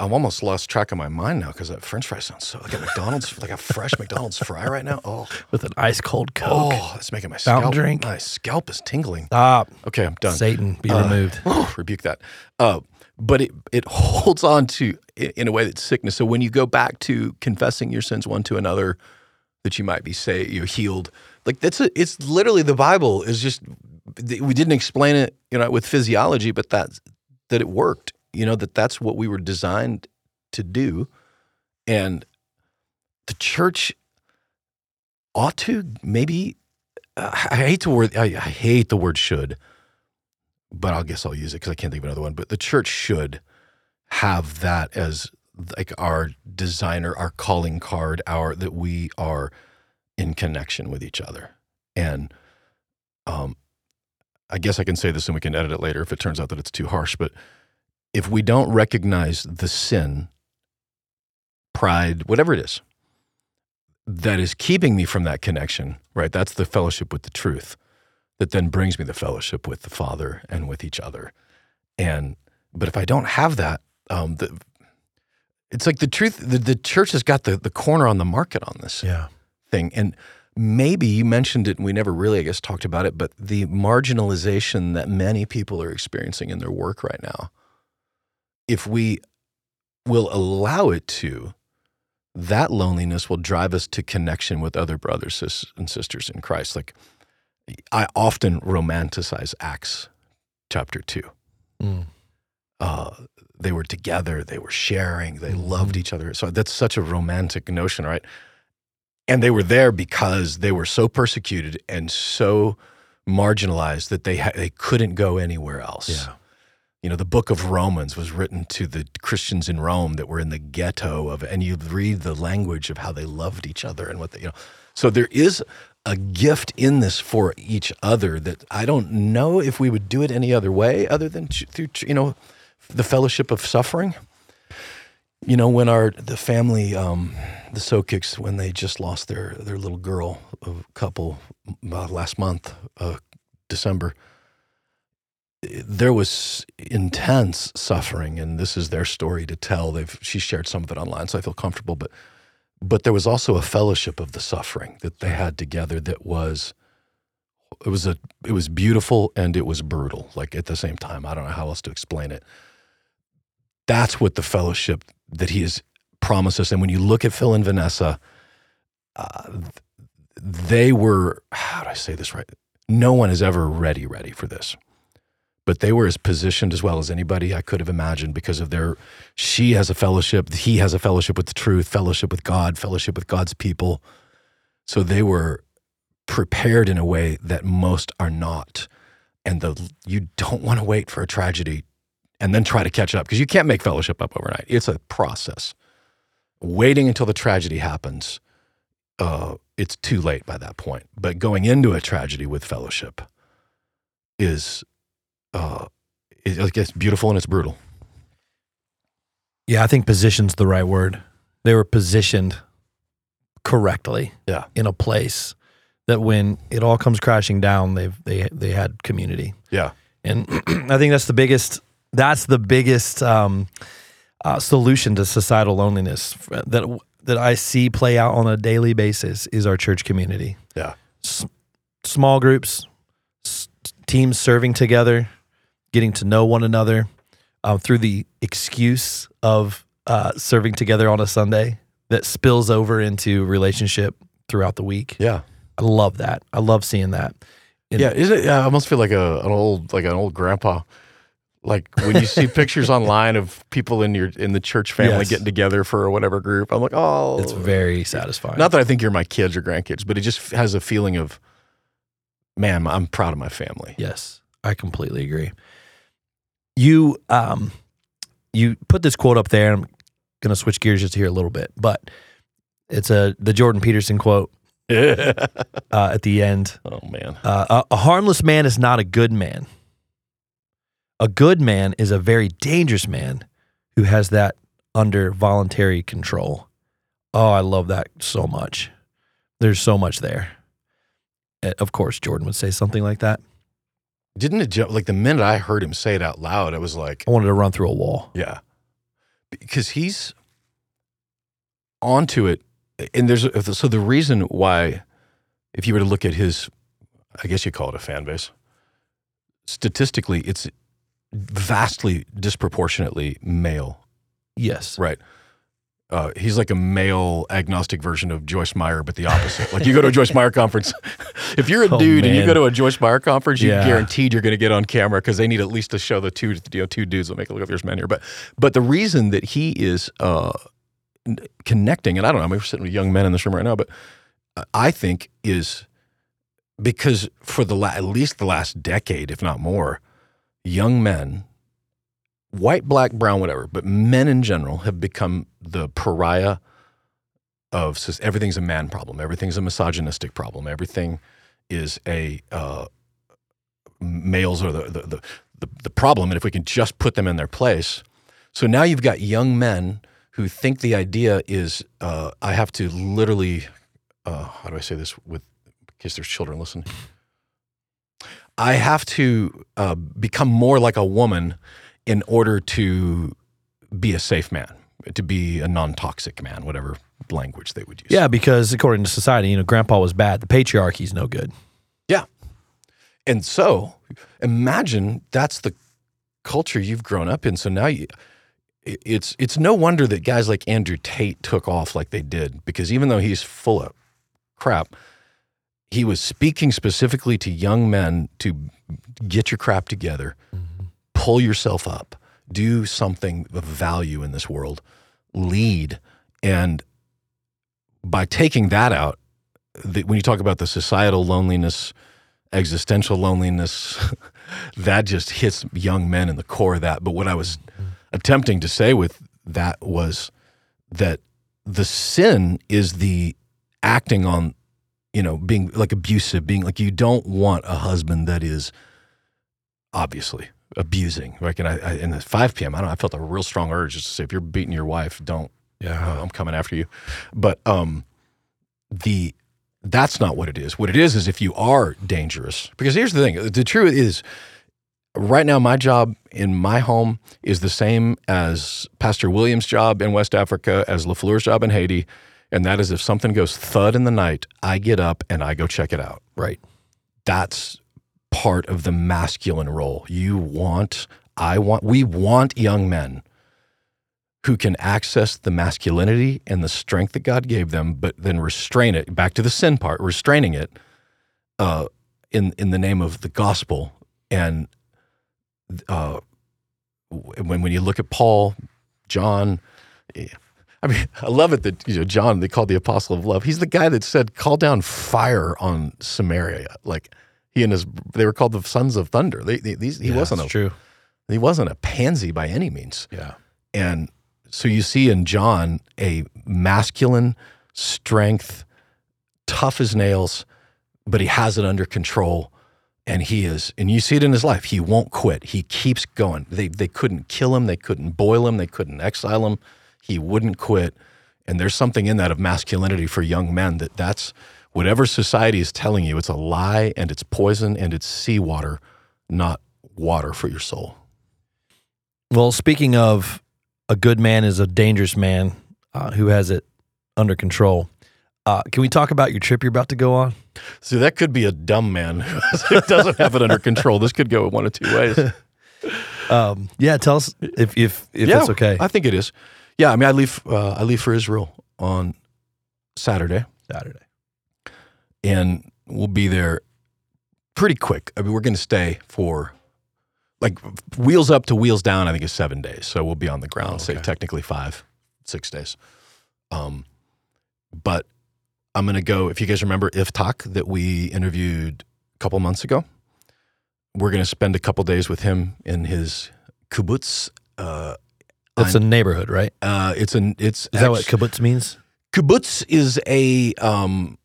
i'm almost lost track of my mind now because that french fry sounds so like a mcdonald's like a fresh mcdonald's fry right now oh With an ice cold Coke. oh that's making my Fountain scalp drink. my scalp is tingling Stop. okay i'm done Satan, be Uh, removed. [laughs] rebuke that. Uh, but it it holds on to in a way that's sickness. So when you go back to confessing your sins one to another, that you might be say you're healed. Like that's a, it's literally the Bible is just we didn't explain it, you know, with physiology, but that that it worked. You know that that's what we were designed to do, and the church ought to maybe. I hate the word. I, I hate the word should but I guess I'll use it because I can't think of another one. But the church should have that as like our designer, our calling card, our that we are in connection with each other. And um, I guess I can say this and we can edit it later if it turns out that it's too harsh. But if we don't recognize the sin, pride, whatever it is, that is keeping me from that connection, right? That's the fellowship with the truth that then brings me the fellowship with the Father and with each other. And but if I don't have that, um, the, it's like the truth. The, the church has got the the corner on the market on this Yeah. thing, and maybe you mentioned it, and we never really, I guess, talked about it. But the marginalization that many people are experiencing in their work right now, if we will allow it to, that loneliness will drive us to connection with other brothers and sisters in Christ. Like I often romanticize Acts chapter two. Mm. Uh, they were together, they were sharing, they loved each other. So that's such a romantic notion, right? and they were there because they were so persecuted and so marginalized that they ha- they couldn't go anywhere else. You know, the book of Romans was written to the Christians in Rome that were in the ghetto of, and you read the language of how they loved each other and what they, you know. So there is a gift in this for each other that I don't know if we would do it any other way other than through, you know, the fellowship of suffering. You know, when our the family, um, the Sokicks, when they just lost their their little girl, a couple uh, last month, uh, December, there was intense suffering, and this is their story to tell. They've she shared some of it online, so I feel comfortable. But but there was also a fellowship of the suffering that they had together that was it was a it was beautiful and it was brutal like at the same time i don't know how else to explain it that's what the fellowship that he has promised us and when you look at phil and vanessa uh, they were how do i say this right no one is ever ready ready for this but they were as positioned as well as anybody i could have imagined because of their she has a fellowship he has a fellowship with the truth fellowship with god fellowship with god's people so they were prepared in a way that most are not. And the you don't want to wait for a tragedy and then try to catch up because you can't make fellowship up overnight. It's a process. Waiting until the tragedy happens, uh, it's too late by that point. But going into a tragedy with fellowship is, uh, it, I guess, beautiful and it's brutal. Yeah, I think position's the right word. They were positioned correctly Yeah. in a place that when it all comes crashing down, they've they they had community. Yeah. And [clears throat] I think that's the biggest that's the biggest um, uh, solution to societal loneliness that that I see play out on a daily basis is our church community. Yeah. Small groups, s- teams serving together, getting to know one another um, through the excuse of uh, serving together on a Sunday that spills over into relationship throughout the week. Yeah. I love that. I love seeing that. And- Yeah, is it? Yeah, I almost feel like a an old like an old grandpa. Like when you see [laughs] pictures online of people in your in the church family Yes. getting together for whatever group, I'm like, oh, It's very satisfying. Not that I think you're my kids or grandkids, but it just has a feeling of, man, I'm proud of my family. Yes, I completely agree. You um you put this quote up there. I'm going to switch gears just here a little bit, but it's a the Jordan Peterson quote [laughs] uh, at the end. Oh man, Uh, a, a harmless man is not a good man. A good man is a very dangerous man who has that under voluntary control. Oh, I love that so much. There's so much there. Uh, Of course, Jordan would say something like that. Didn't it jump? Like the minute I heard him say it out loud, I was like, I wanted to run through a wall. yeah, because he's onto it, and there's so the reason why, if you were to look at his, I guess you call it a fan base. Statistically, it's vastly disproportionately male Yes. Right. Uh, he's like a male agnostic version of Joyce Meyer, but the opposite. like you go to a Joyce Meyer conference. [laughs] if you're a Oh, dude and you go to a Joyce Meyer conference, you're guaranteed you're going to get on camera because they need at least to show the two, you know, two dudes. Will make it look like there's men here. But but the reason that he is uh, connecting, and I don't know, I mean, we're sitting with young men in this room right now, but I think is because for the la- at least the last decade, if not more, young men white, black, brown, whatever, but men in general have become the pariah of sus- everything's a man problem. Everything's a misogynistic problem. Everything is a uh, males are the, the, the, the, the problem. And if we can just put them in their place. So now you've got young men who think the idea is uh, I have to literally, uh, how do I say this with, in there's children listening? I have to uh, become more like a woman in order to be a safe man, to be a non-toxic man, whatever language they would use. Yeah, because according to society, you know, grandpa was bad. The patriarchy's no good. Yeah. And so imagine that's the culture you've grown up in. So now you, it's it's no wonder that guys like Andrew Tate took off like they did because even though he's full of crap, he was speaking specifically to young men to get your crap together, mm-hmm. Pull yourself up, do something of value in this world, lead, and by taking that out, the, when you talk about the societal loneliness, existential loneliness, [laughs] that just hits young men in the core of that. But what I was mm-hmm. attempting to say with that was that the sin is the acting on, you know, being like abusive, being like you don't want a husband that is obviously abusing. Like, and I, I in the 5 p.m., I don't I felt a real strong urge just to say, if you're beating your wife, don't, Yeah. uh, I'm coming after you. But um, the that's not what it is. What it is is if you are dangerous. Because here's the thing: the truth is, right now, my job in my home is the same as Pastor Williams' job in West Africa, as Lafleur's job in Haiti, and that is if something goes thud in the night, I get up and I go check it out Right. that's part of the masculine role. You want, I want, we want young men who can access the masculinity and the strength that God gave them, but then restrain it. Back to the sin part, restraining it uh, in in the name of the gospel. And uh, when when you look at Paul, John. eh, I mean, [laughs] I love it that you know John. They called the apostle of love. He's the guy that said, "Call down fire on Samaria." Like he and his, they were called the sons of thunder. They, they, these, he Yeah, wasn't a true. he wasn't a pansy by any means. Yeah. And so you see in John a masculine strength, tough as nails, but he has it under control. And he is, and you see it in his life. He won't quit. He keeps going. They they couldn't kill him. They couldn't boil him. They couldn't exile him. He wouldn't quit. And there's something in that of masculinity for young men that that's whatever society is telling you, it's a lie and it's poison and it's seawater, not water for your soul. Well, speaking of a good man is a dangerous man uh, who has it under control. Uh, can we talk about your trip you're about to go on? See, that could be a dumb man who doesn't have it under control. This could go one of two ways. [laughs] Um, yeah, tell us if if if yeah, it's okay. I think it is. Yeah, I mean, I leave. Uh, I leave for Israel on Saturday, Saturday. And we'll be there pretty quick. I mean, we're going to stay for like wheels up to wheels down. I think is seven days, so we'll be on the ground. Oh, Say technically five, six days. Um, but I'm going to go. If you guys remember Iftak that we interviewed a couple months ago, we're going to spend a couple days with him in his kibbutz. Uh, That's a neighborhood, right? uh, it's an it's Is that what kibbutz means? kibbutz is a um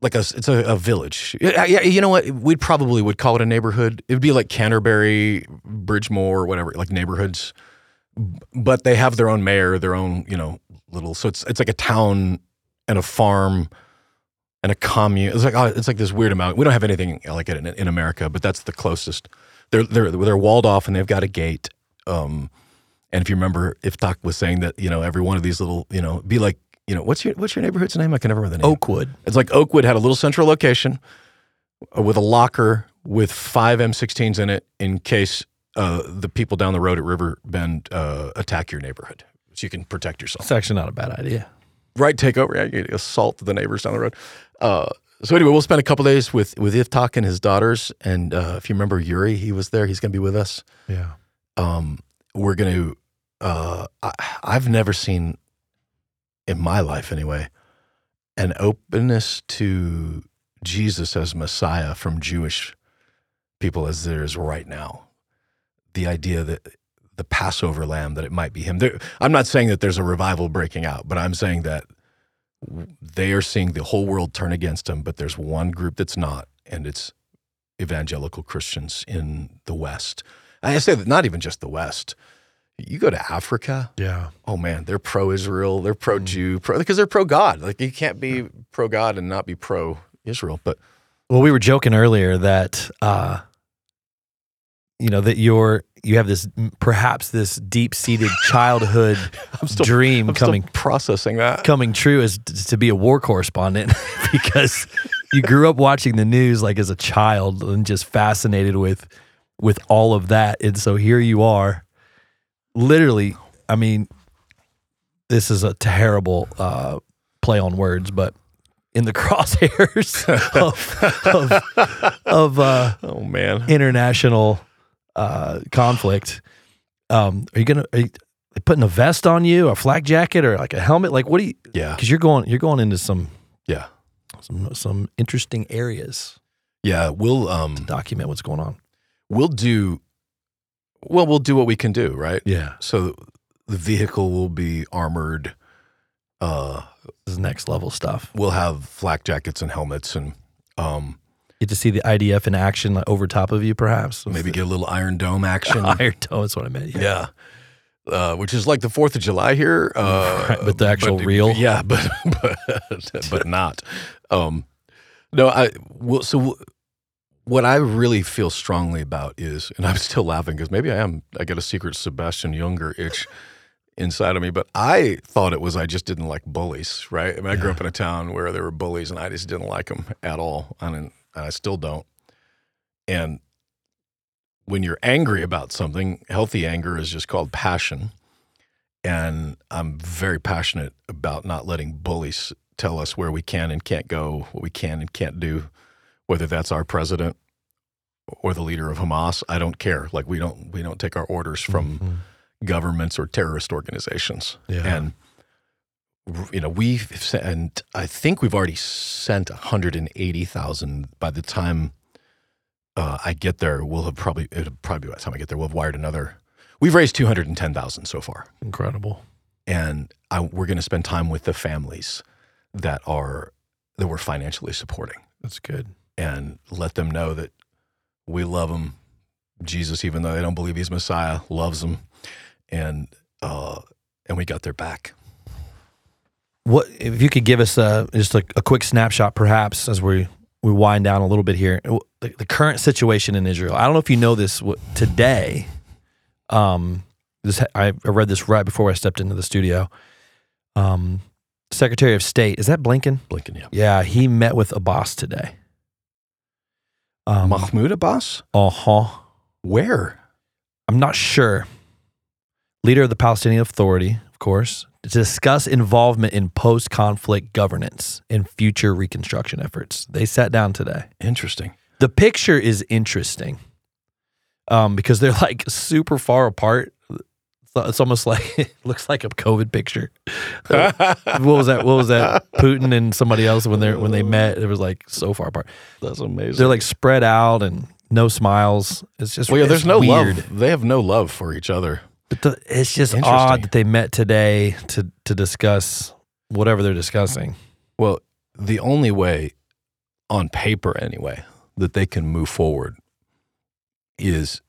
like a it's a, a village. Yeah, you know what? We probably would call it a neighborhood. It'd be like Canterbury, Bridgemore, whatever, like neighborhoods. But they have their own mayor, their own you know little. So it's it's like a town and a farm and a commune. It's like oh, it's like this weird amount. We don't have anything like it in, in America, but that's the closest. They're they're they're walled off and they've got a gate. Um, and if you remember, Iftak was saying that you know every one of these little you know be like you know what's your what's your neighborhood's name? I can never remember the name. Oakwood. It's like Oakwood had a little central location uh, with a locker with five M16s in it in case uh, the people down the road at River Bend uh, attack your neighborhood, so you can protect yourself. It's actually not a bad idea. Right, take over. Yeah, you assault the neighbors down the road. Uh, so anyway, we'll spend a couple days with with Iftak and his daughters, and uh, if you remember Yuri, he was there. He's going to be with us Yeah. um, we're going to. Uh, I, I've never seen in my life, anyway, an openness to Jesus as Messiah from Jewish people as there is right now. The idea that the Passover lamb, that it might be him. There, I'm not saying that there's a revival breaking out, but I'm saying that they are seeing the whole world turn against him, but there's one group that's not, and it's evangelical Christians in the West. I say that not even just the West. You go to Africa, Yeah. oh man, they're pro Israel, they're pro Jew, pro because they're pro God. Like you can't be pro God and not be pro Israel. But Well, we were joking earlier that uh you know that you're you have this perhaps this deep-seated [laughs] childhood I'm still dream I'm coming processing that. coming true is to be a war correspondent [laughs] because you grew up watching the news like as a child and just fascinated with with all of that and so here you are literally i mean this is a terrible uh play on words but in the [laughs] crosshairs of of, of uh Oh man, international uh conflict um are you gonna are you putting a vest on you a flak jacket or like a helmet like what do you yeah, because you're going you're going into some yeah. some some interesting areas Yeah, we'll um document what's going on. we'll do well, we'll do what we can do, right? Yeah, So the vehicle will be armored. Uh, this is next level stuff. we'll have flak jackets and helmets, and um, Get to see the IDF in action like, over top of you, perhaps. maybe get a little Iron Dome action. [laughs] Iron Dome. That's what I meant. yeah. Uh, which is like the Fourth of July here, [laughs] uh, Right, but the actual real? yeah, [laughs] but but but not. Um, no, I well, so what I really feel strongly about is, and I'm [laughs] still laughing because maybe I am. I get a secret Sebastian Junger itch [laughs] inside of me, but I thought it was I just didn't like bullies. Right? I mean, I grew up in a town where there were bullies, and I just didn't like them at all, and, and I still don't. And when you're angry about something, healthy anger is just called passion. And I'm very passionate about not letting bullies tell us where we can and can't go, what we can and can't do, whether that's our president or the leader of Hamas. I don't care. Like we don't we don't take our orders from Mhm. governments or terrorist organizations. Yeah. And you know, we've sent, and I think we've already sent 180,000 by the time uh, I get there. We'll have probably, it'll probably be by the time I get there, we'll have wired another. We've raised 210,000 so far. incredible. And I, we're going to spend time with the families that are, that we're financially supporting That's good. And let them know that we love them. Jesus, even though they don't believe he's Messiah, loves them. And, uh, and we got their back. What if you could give us a just a, a quick snapshot, perhaps, as we we wind down a little bit here, the, the current situation in Israel. I don't know if you know this today. Um, this I I read this right before I stepped into the studio. Um, Secretary of State is that Blinken? Blinken, yeah. Yeah, he met with Abbas today. Um, Mahmoud Abbas? uh huh. Where? I'm not sure. Leader of the Palestinian Authority, of course, to discuss involvement in post conflict governance and future reconstruction efforts. They sat down today. Interesting. The picture is interesting um, because they're like super far apart. It's almost like [laughs] it looks like a COVID picture. [laughs] what was that? What was that? Putin and somebody else when they when they met, it was like so far apart. That's amazing. They're like spread out and no smiles. It's just well, yeah, there's no weird. love. They have no love for each other. But the, it's just odd that they met today to to discuss whatever they're discussing. Well, the only way, on paper anyway, that they can move forward is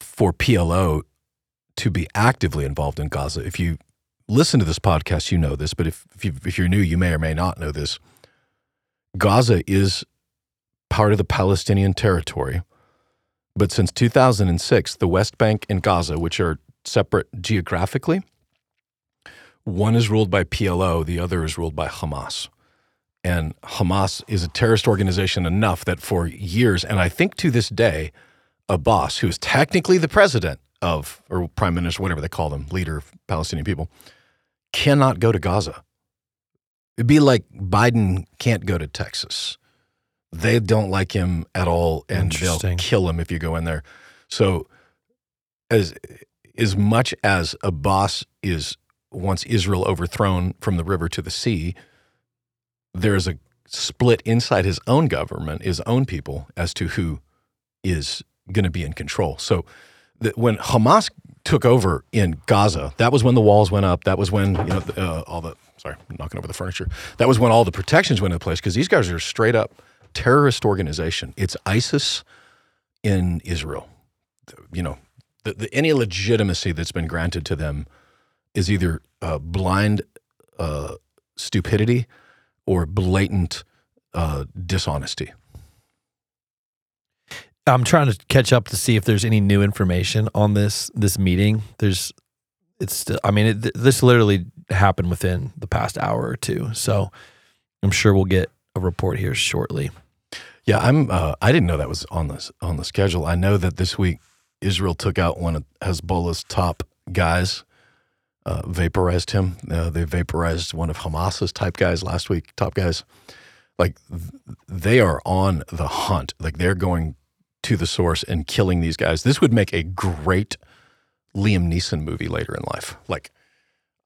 for PLO to be actively involved in Gaza. If you listen to this podcast, you know this, but if if, you, if you're new, you may or may not know this. Gaza is part of the Palestinian territory, but since 2006, the West Bank and Gaza, which are separate geographically, one is ruled by PLO, the other is ruled by Hamas. And Hamas is a terrorist organization enough that for years, and I think to this day, Abbas, who is technically the president of, or prime minister, whatever they call them, leader of Palestinian people, cannot go to Gaza. It'd be like Biden can't go to Texas. They don't like him at all, and they'll kill him if you go in there. So, as as much as Abbas is wants Israel overthrown from the river to the sea, there's a split inside his own government, his own people, as to who is going to be in control. So the, when Hamas took over in Gaza, that was when the walls went up. That was when you know uh, all the sorry, I'm knocking over the furniture. That was when all the protections went into place because these guys are straight up terrorist organization. It's ISIS in Israel. You know, the, the, any legitimacy that's been granted to them is either uh, blind uh, stupidity or blatant uh, dishonesty. I'm trying to catch up to see if there's any new information on this this meeting. There's it's I mean it, this literally happened within the past hour or two. So I'm sure we'll get a report here shortly. Yeah, I'm. Uh, I didn't know that was on the on the schedule. I know that this week Israel took out one of Hezbollah's top guys, uh, vaporized him. Uh, they vaporized one of Hamas's type guys last week. Top guys, like th- they are on the hunt. Like they're going to the source and killing these guys. This would make a great Liam Neeson movie later in life. Like,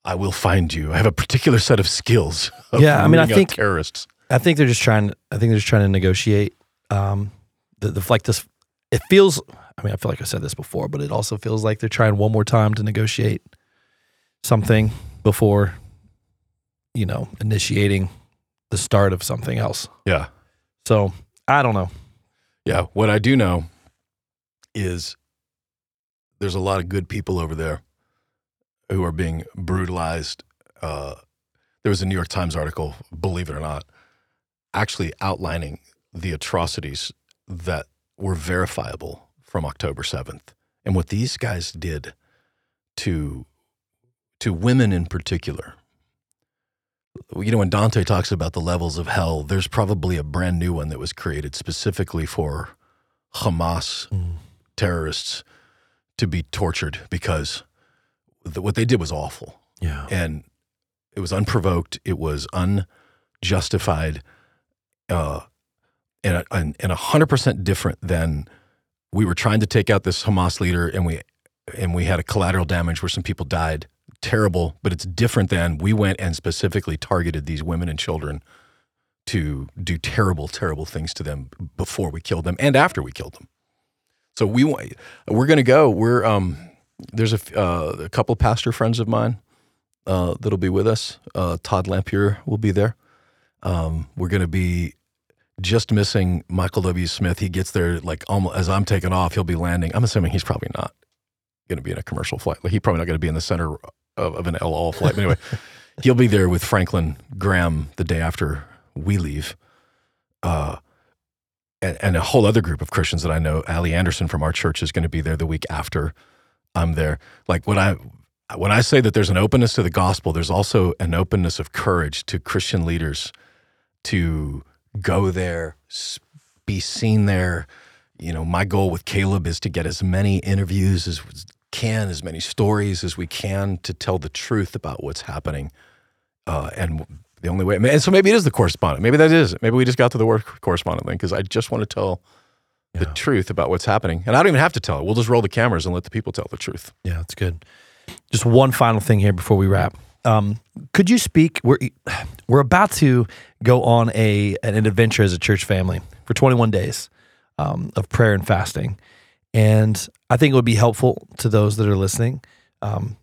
I will find you. I have a particular set of skills. Of Yeah, I mean, I think- terrorists. I think they're just trying. I think they're just trying to negotiate. Um, the, the like this. It feels. I mean, I feel like I said this before, but it also feels like they're trying one more time to negotiate something before, you know, initiating the start of something else. Yeah. So I don't know. Yeah. What I do know is there's a lot of good people over there who are being brutalized. Uh, there was a New York Times article, believe it or not, actually outlining the atrocities that were verifiable from October 7th and what these guys did to to women in particular. You know, when Dante talks about the levels of hell, there's probably a brand new one that was created specifically for Hamas terrorists to be tortured because the, what they did was awful Yeah. and it was unprovoked. It was unjustified, uh, and and and hundred percent different than we were trying to take out this Hamas leader, and we and we had a collateral damage where some people died. Terrible, but it's different than we went and specifically targeted these women and children to do terrible, terrible things to them before we killed them and after we killed them. So we we're going to go. We're um, there's a, uh, a couple pastor friends of mine uh, that'll be with us. Uh, Todd Lampier will be there. Um, we're going to be just missing Michael W. Smith. He gets there like almost as I'm taking off. He'll be landing. I'm assuming he's probably not going to be in a commercial flight. Like he's probably not going to be in the center of, of an El Al flight. But anyway, [laughs] he'll be there with Franklin Graham the day after we leave. Uh, and, and a whole other group of Christians that I know. Ali Anderson from our church is going to be there the week after I'm there. Like when I when I say that there's an openness to the gospel, there's also an openness of courage to Christian leaders to go there, be seen there. You know, my goal with Caleb is to get as many interviews as can, as many stories as we can to tell the truth about what's happening. Uh, and the only way, and so maybe it is the correspondent. Maybe that is. it. Maybe we just got to the word correspondent thing because I just want to tell the truth about what's happening. And I don't even have to tell it. We'll just roll the cameras and let the people tell the truth. Yeah, that's good. Just one final thing here before we wrap. Um, could you speak? We're we're about to go on a an adventure as a church family for 21 days um, of prayer and fasting, and I think it would be helpful to those that are listening um,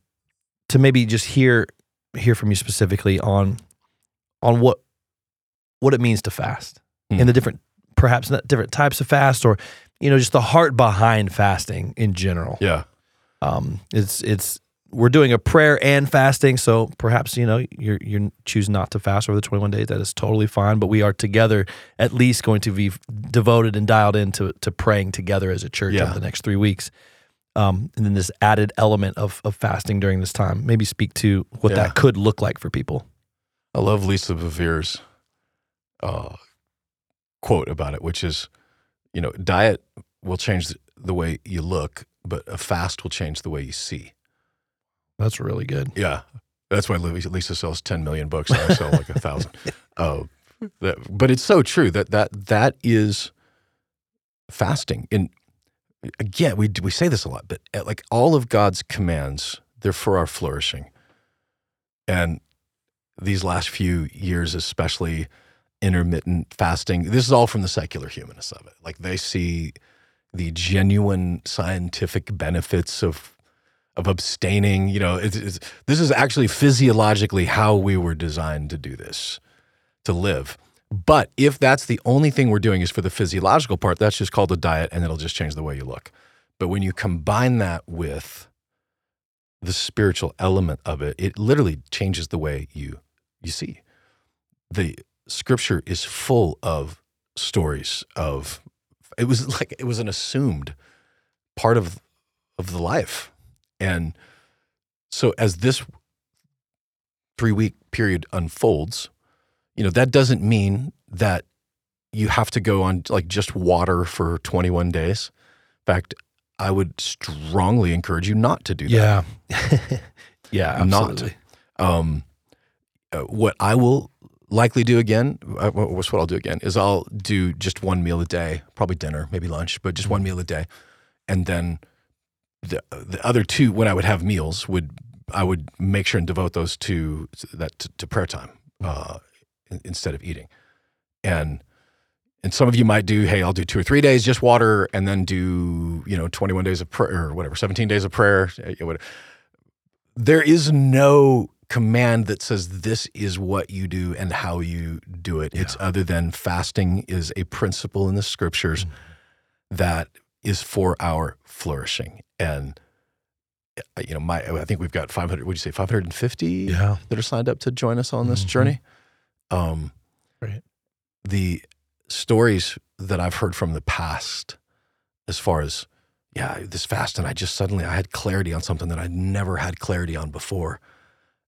to maybe just hear hear from you specifically on on what what it means to fast Hmm. and the different perhaps not different types of fast or you know just the heart behind fasting in general Yeah. um, it's it's we're doing a prayer and fasting, so perhaps you know you're you choose not to fast over the 21 days. That is totally fine. But we are together, at least going to be devoted and dialed into to praying together as a church Yeah. over the next three weeks. Um, and then this added element of of fasting during this time. Maybe speak to what Yeah. that could look like for people. I love Lisa Bevere's uh, quote about it, which is, you know, diet will change the way you look, but a fast will change the way you see. That's really good. Yeah, that's why Lisa Lisa sells ten million books and I sell like a thousand. [laughs] Oh, that, but it's so true that that that is fasting. And again, we we say this a lot, but uh, like all of God's commands, they're for our flourishing. And these last few years, especially intermittent fasting, this is all from the secular humanists of it. Like they see the genuine scientific benefits of of abstaining. You know, it's, it's, this is actually physiologically how we were designed to do this, to live. But if that's the only thing we're doing is for the physiological part, that's just called a diet, and it'll just change the way you look. But when you combine that with the spiritual element of it, it literally changes the way you you see. The scripture is full of stories of it was [laughs] like it was an assumed part of of the life. And so as this 3 week period unfolds, you know, that doesn't mean that you have to go on like just water for 21 days. In fact, I would strongly encourage you not to do that. Yeah, [laughs] yeah, Not. absolutely. Um, uh, what I will likely do again, uh, what's what I'll do again, is I'll do just one meal a day, probably dinner, maybe lunch, but just one meal a day, and then the the other two, when I would have meals, would I would make sure and devote those to that to, to prayer time uh, in- instead of eating. and and some of you might do, hey, I'll do two or three days just water, and then do you know 21 days of prayer or whatever, 17 days of prayer. eh, whatever. There is no command that says this is what you do and how you do it. It's other than fasting is a principle in the scriptures that is for our flourishing. And uh, you know, my I think we've got 500. Would you say 550 Yeah. that are signed up to join us on this Mhm. journey? Um, Right. the stories that I've heard from the past, as far as yeah, this fast, and I just suddenly I had clarity on something that I'd never had clarity on before.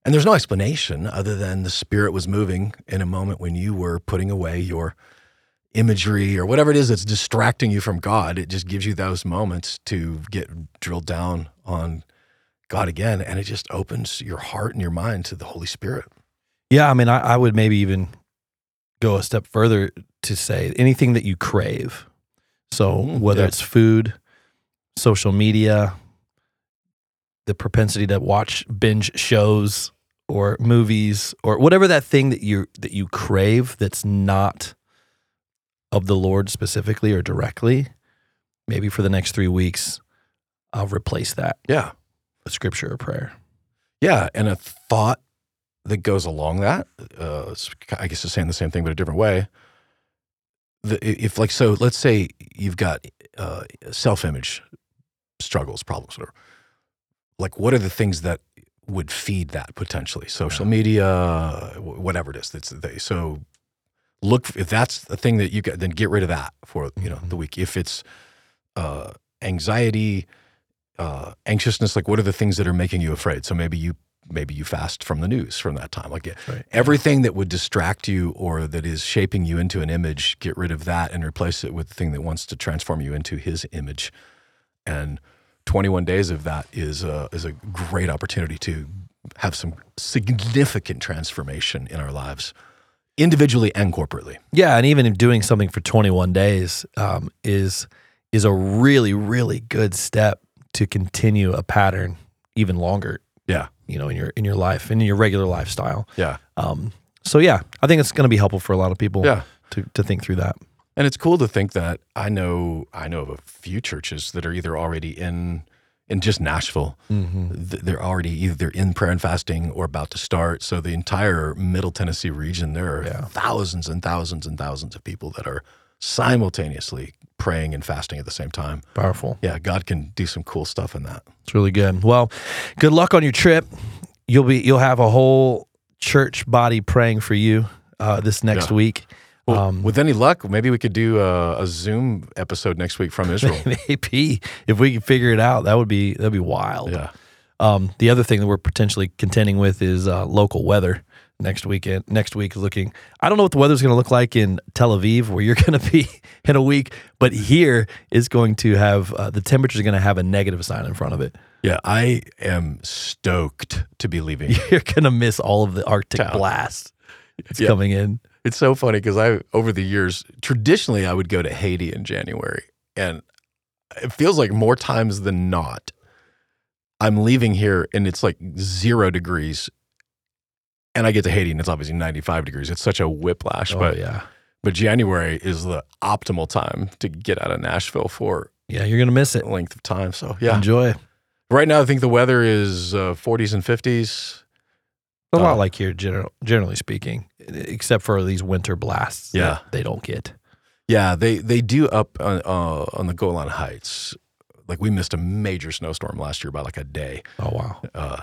And there's no explanation other than the spirit was moving in a moment when you were putting away your imagery or whatever it is that's distracting you from God. It just gives you those moments to get drilled down on God again. And it just opens your heart and your mind to the Holy Spirit. Yeah, I mean, I, I would maybe even go a step further to say anything that you crave. So Mhm, whether yeah. it's food, social media, the propensity to watch binge shows or movies or whatever that thing that you that you crave that's not of the Lord specifically or directly, maybe for the next three weeks, I'll replace that Yeah. A scripture or prayer. Yeah, and a thought that goes along that, uh, I guess it's saying the same thing but a different way. The, if like so, let's say you've got uh, self-image struggles, problems, whatever. Like, what are the things that would feed that potentially? Social media, whatever it is. That's they, so. Look if that's the thing that you get, then get rid of that for you know the week. If it's uh, anxiety, uh, anxiousness, like what are the things that are making you afraid? So maybe you maybe you fast from the news from that time. Like Right. everything that would distract you or that is shaping you into an image, get rid of that and replace it with the thing that wants to transform you into His image. And 21 days of that is a, is a great opportunity to have some significant transformation in our lives, individually and corporately. Yeah, and even doing something for 21 days um, is is a really really good step to continue a pattern even longer. Yeah. You know, in your in your life and in your regular lifestyle. Yeah. Um, so yeah, I think it's going to be helpful for a lot of people. Yeah. To to think through that. And it's cool to think that I know I know of a few churches that are either already in in just Nashville. Mm-hmm. They're already either in prayer and fasting or about to start. So the entire Middle Tennessee region, there are Yeah. thousands and thousands and thousands of people that are simultaneously praying and fasting at the same time. Powerful. Yeah, God can do some cool stuff in that. It's really good. Well, good luck on your trip. You'll be you'll have a whole church body praying for you uh, this next Yeah. week. Well, Um, with any luck, maybe we could do a, a Zoom episode next week from [laughs] Israel. Maybe if we can figure it out, that would be that'd be wild. yeah. Um, the other thing that we're potentially contending with is uh, local weather next weekend. Next week looking. I don't know what the weather's going to look like in Tel Aviv, where you're [laughs] going to be in a week, but here is going to have uh, the temperature is going to have a negative sign in front of it. Yeah, I am stoked to be leaving. [laughs] You're going to miss all of the Arctic Town. blast that's Yeah. coming in. It's so funny because I, over the years, traditionally I would go to Haiti in January, and it feels like more times than not, I'm leaving here and it's like zero degrees, and I get to Haiti and it's obviously 95 degrees. It's such a whiplash, Oh but yeah, but January is the optimal time to get out of Nashville for yeah, you're to miss it. length of time. So yeah, Enjoy. right now I think the weather is uh, 40s and 50s. A lot Uh, like here, general, generally speaking, except for these winter blasts. that Yeah. they don't get. Yeah, they they do up on, uh, on the Golan Heights. Like we missed a major snowstorm last year by like a day. Oh wow. Uh,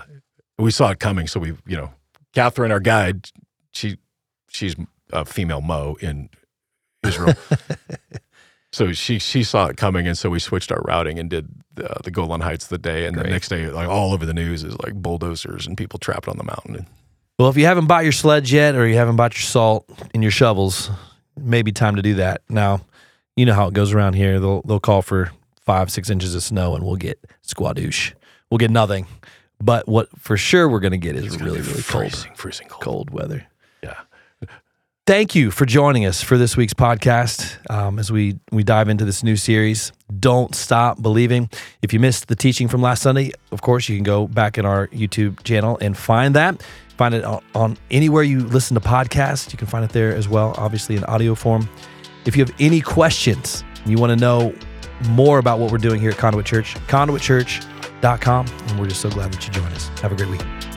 we saw it coming, so we, you know, Catherine, our guide, she she's a female Mo in Israel, [laughs] so she she saw it coming, and so we switched our routing and did the, the Golan Heights the day, and Great. the next day, like all over the news, is like bulldozers and people trapped on the mountain. Well, if you haven't bought your sleds yet, or you haven't bought your salt and your shovels, maybe time to do that. Now, you know how it goes around here. They'll they'll call for five six inches of snow, and we'll get squadouche. We'll get nothing. But what for sure we're going to get is really really cold freezing, freezing cold. cold weather. Yeah. Thank you for joining us for this week's podcast um, as we, we dive into this new series, Don't Stop Believing. If you missed the teaching from last Sunday, of course, you can go back in our YouTube channel and find that. Find it on, on anywhere you listen to podcasts. You can find it there as well, obviously in audio form. If you have any questions, you want to know more about what we're doing here at Conduit Church, conduitchurch.com. And we're just so glad that you joined us. Have a great week.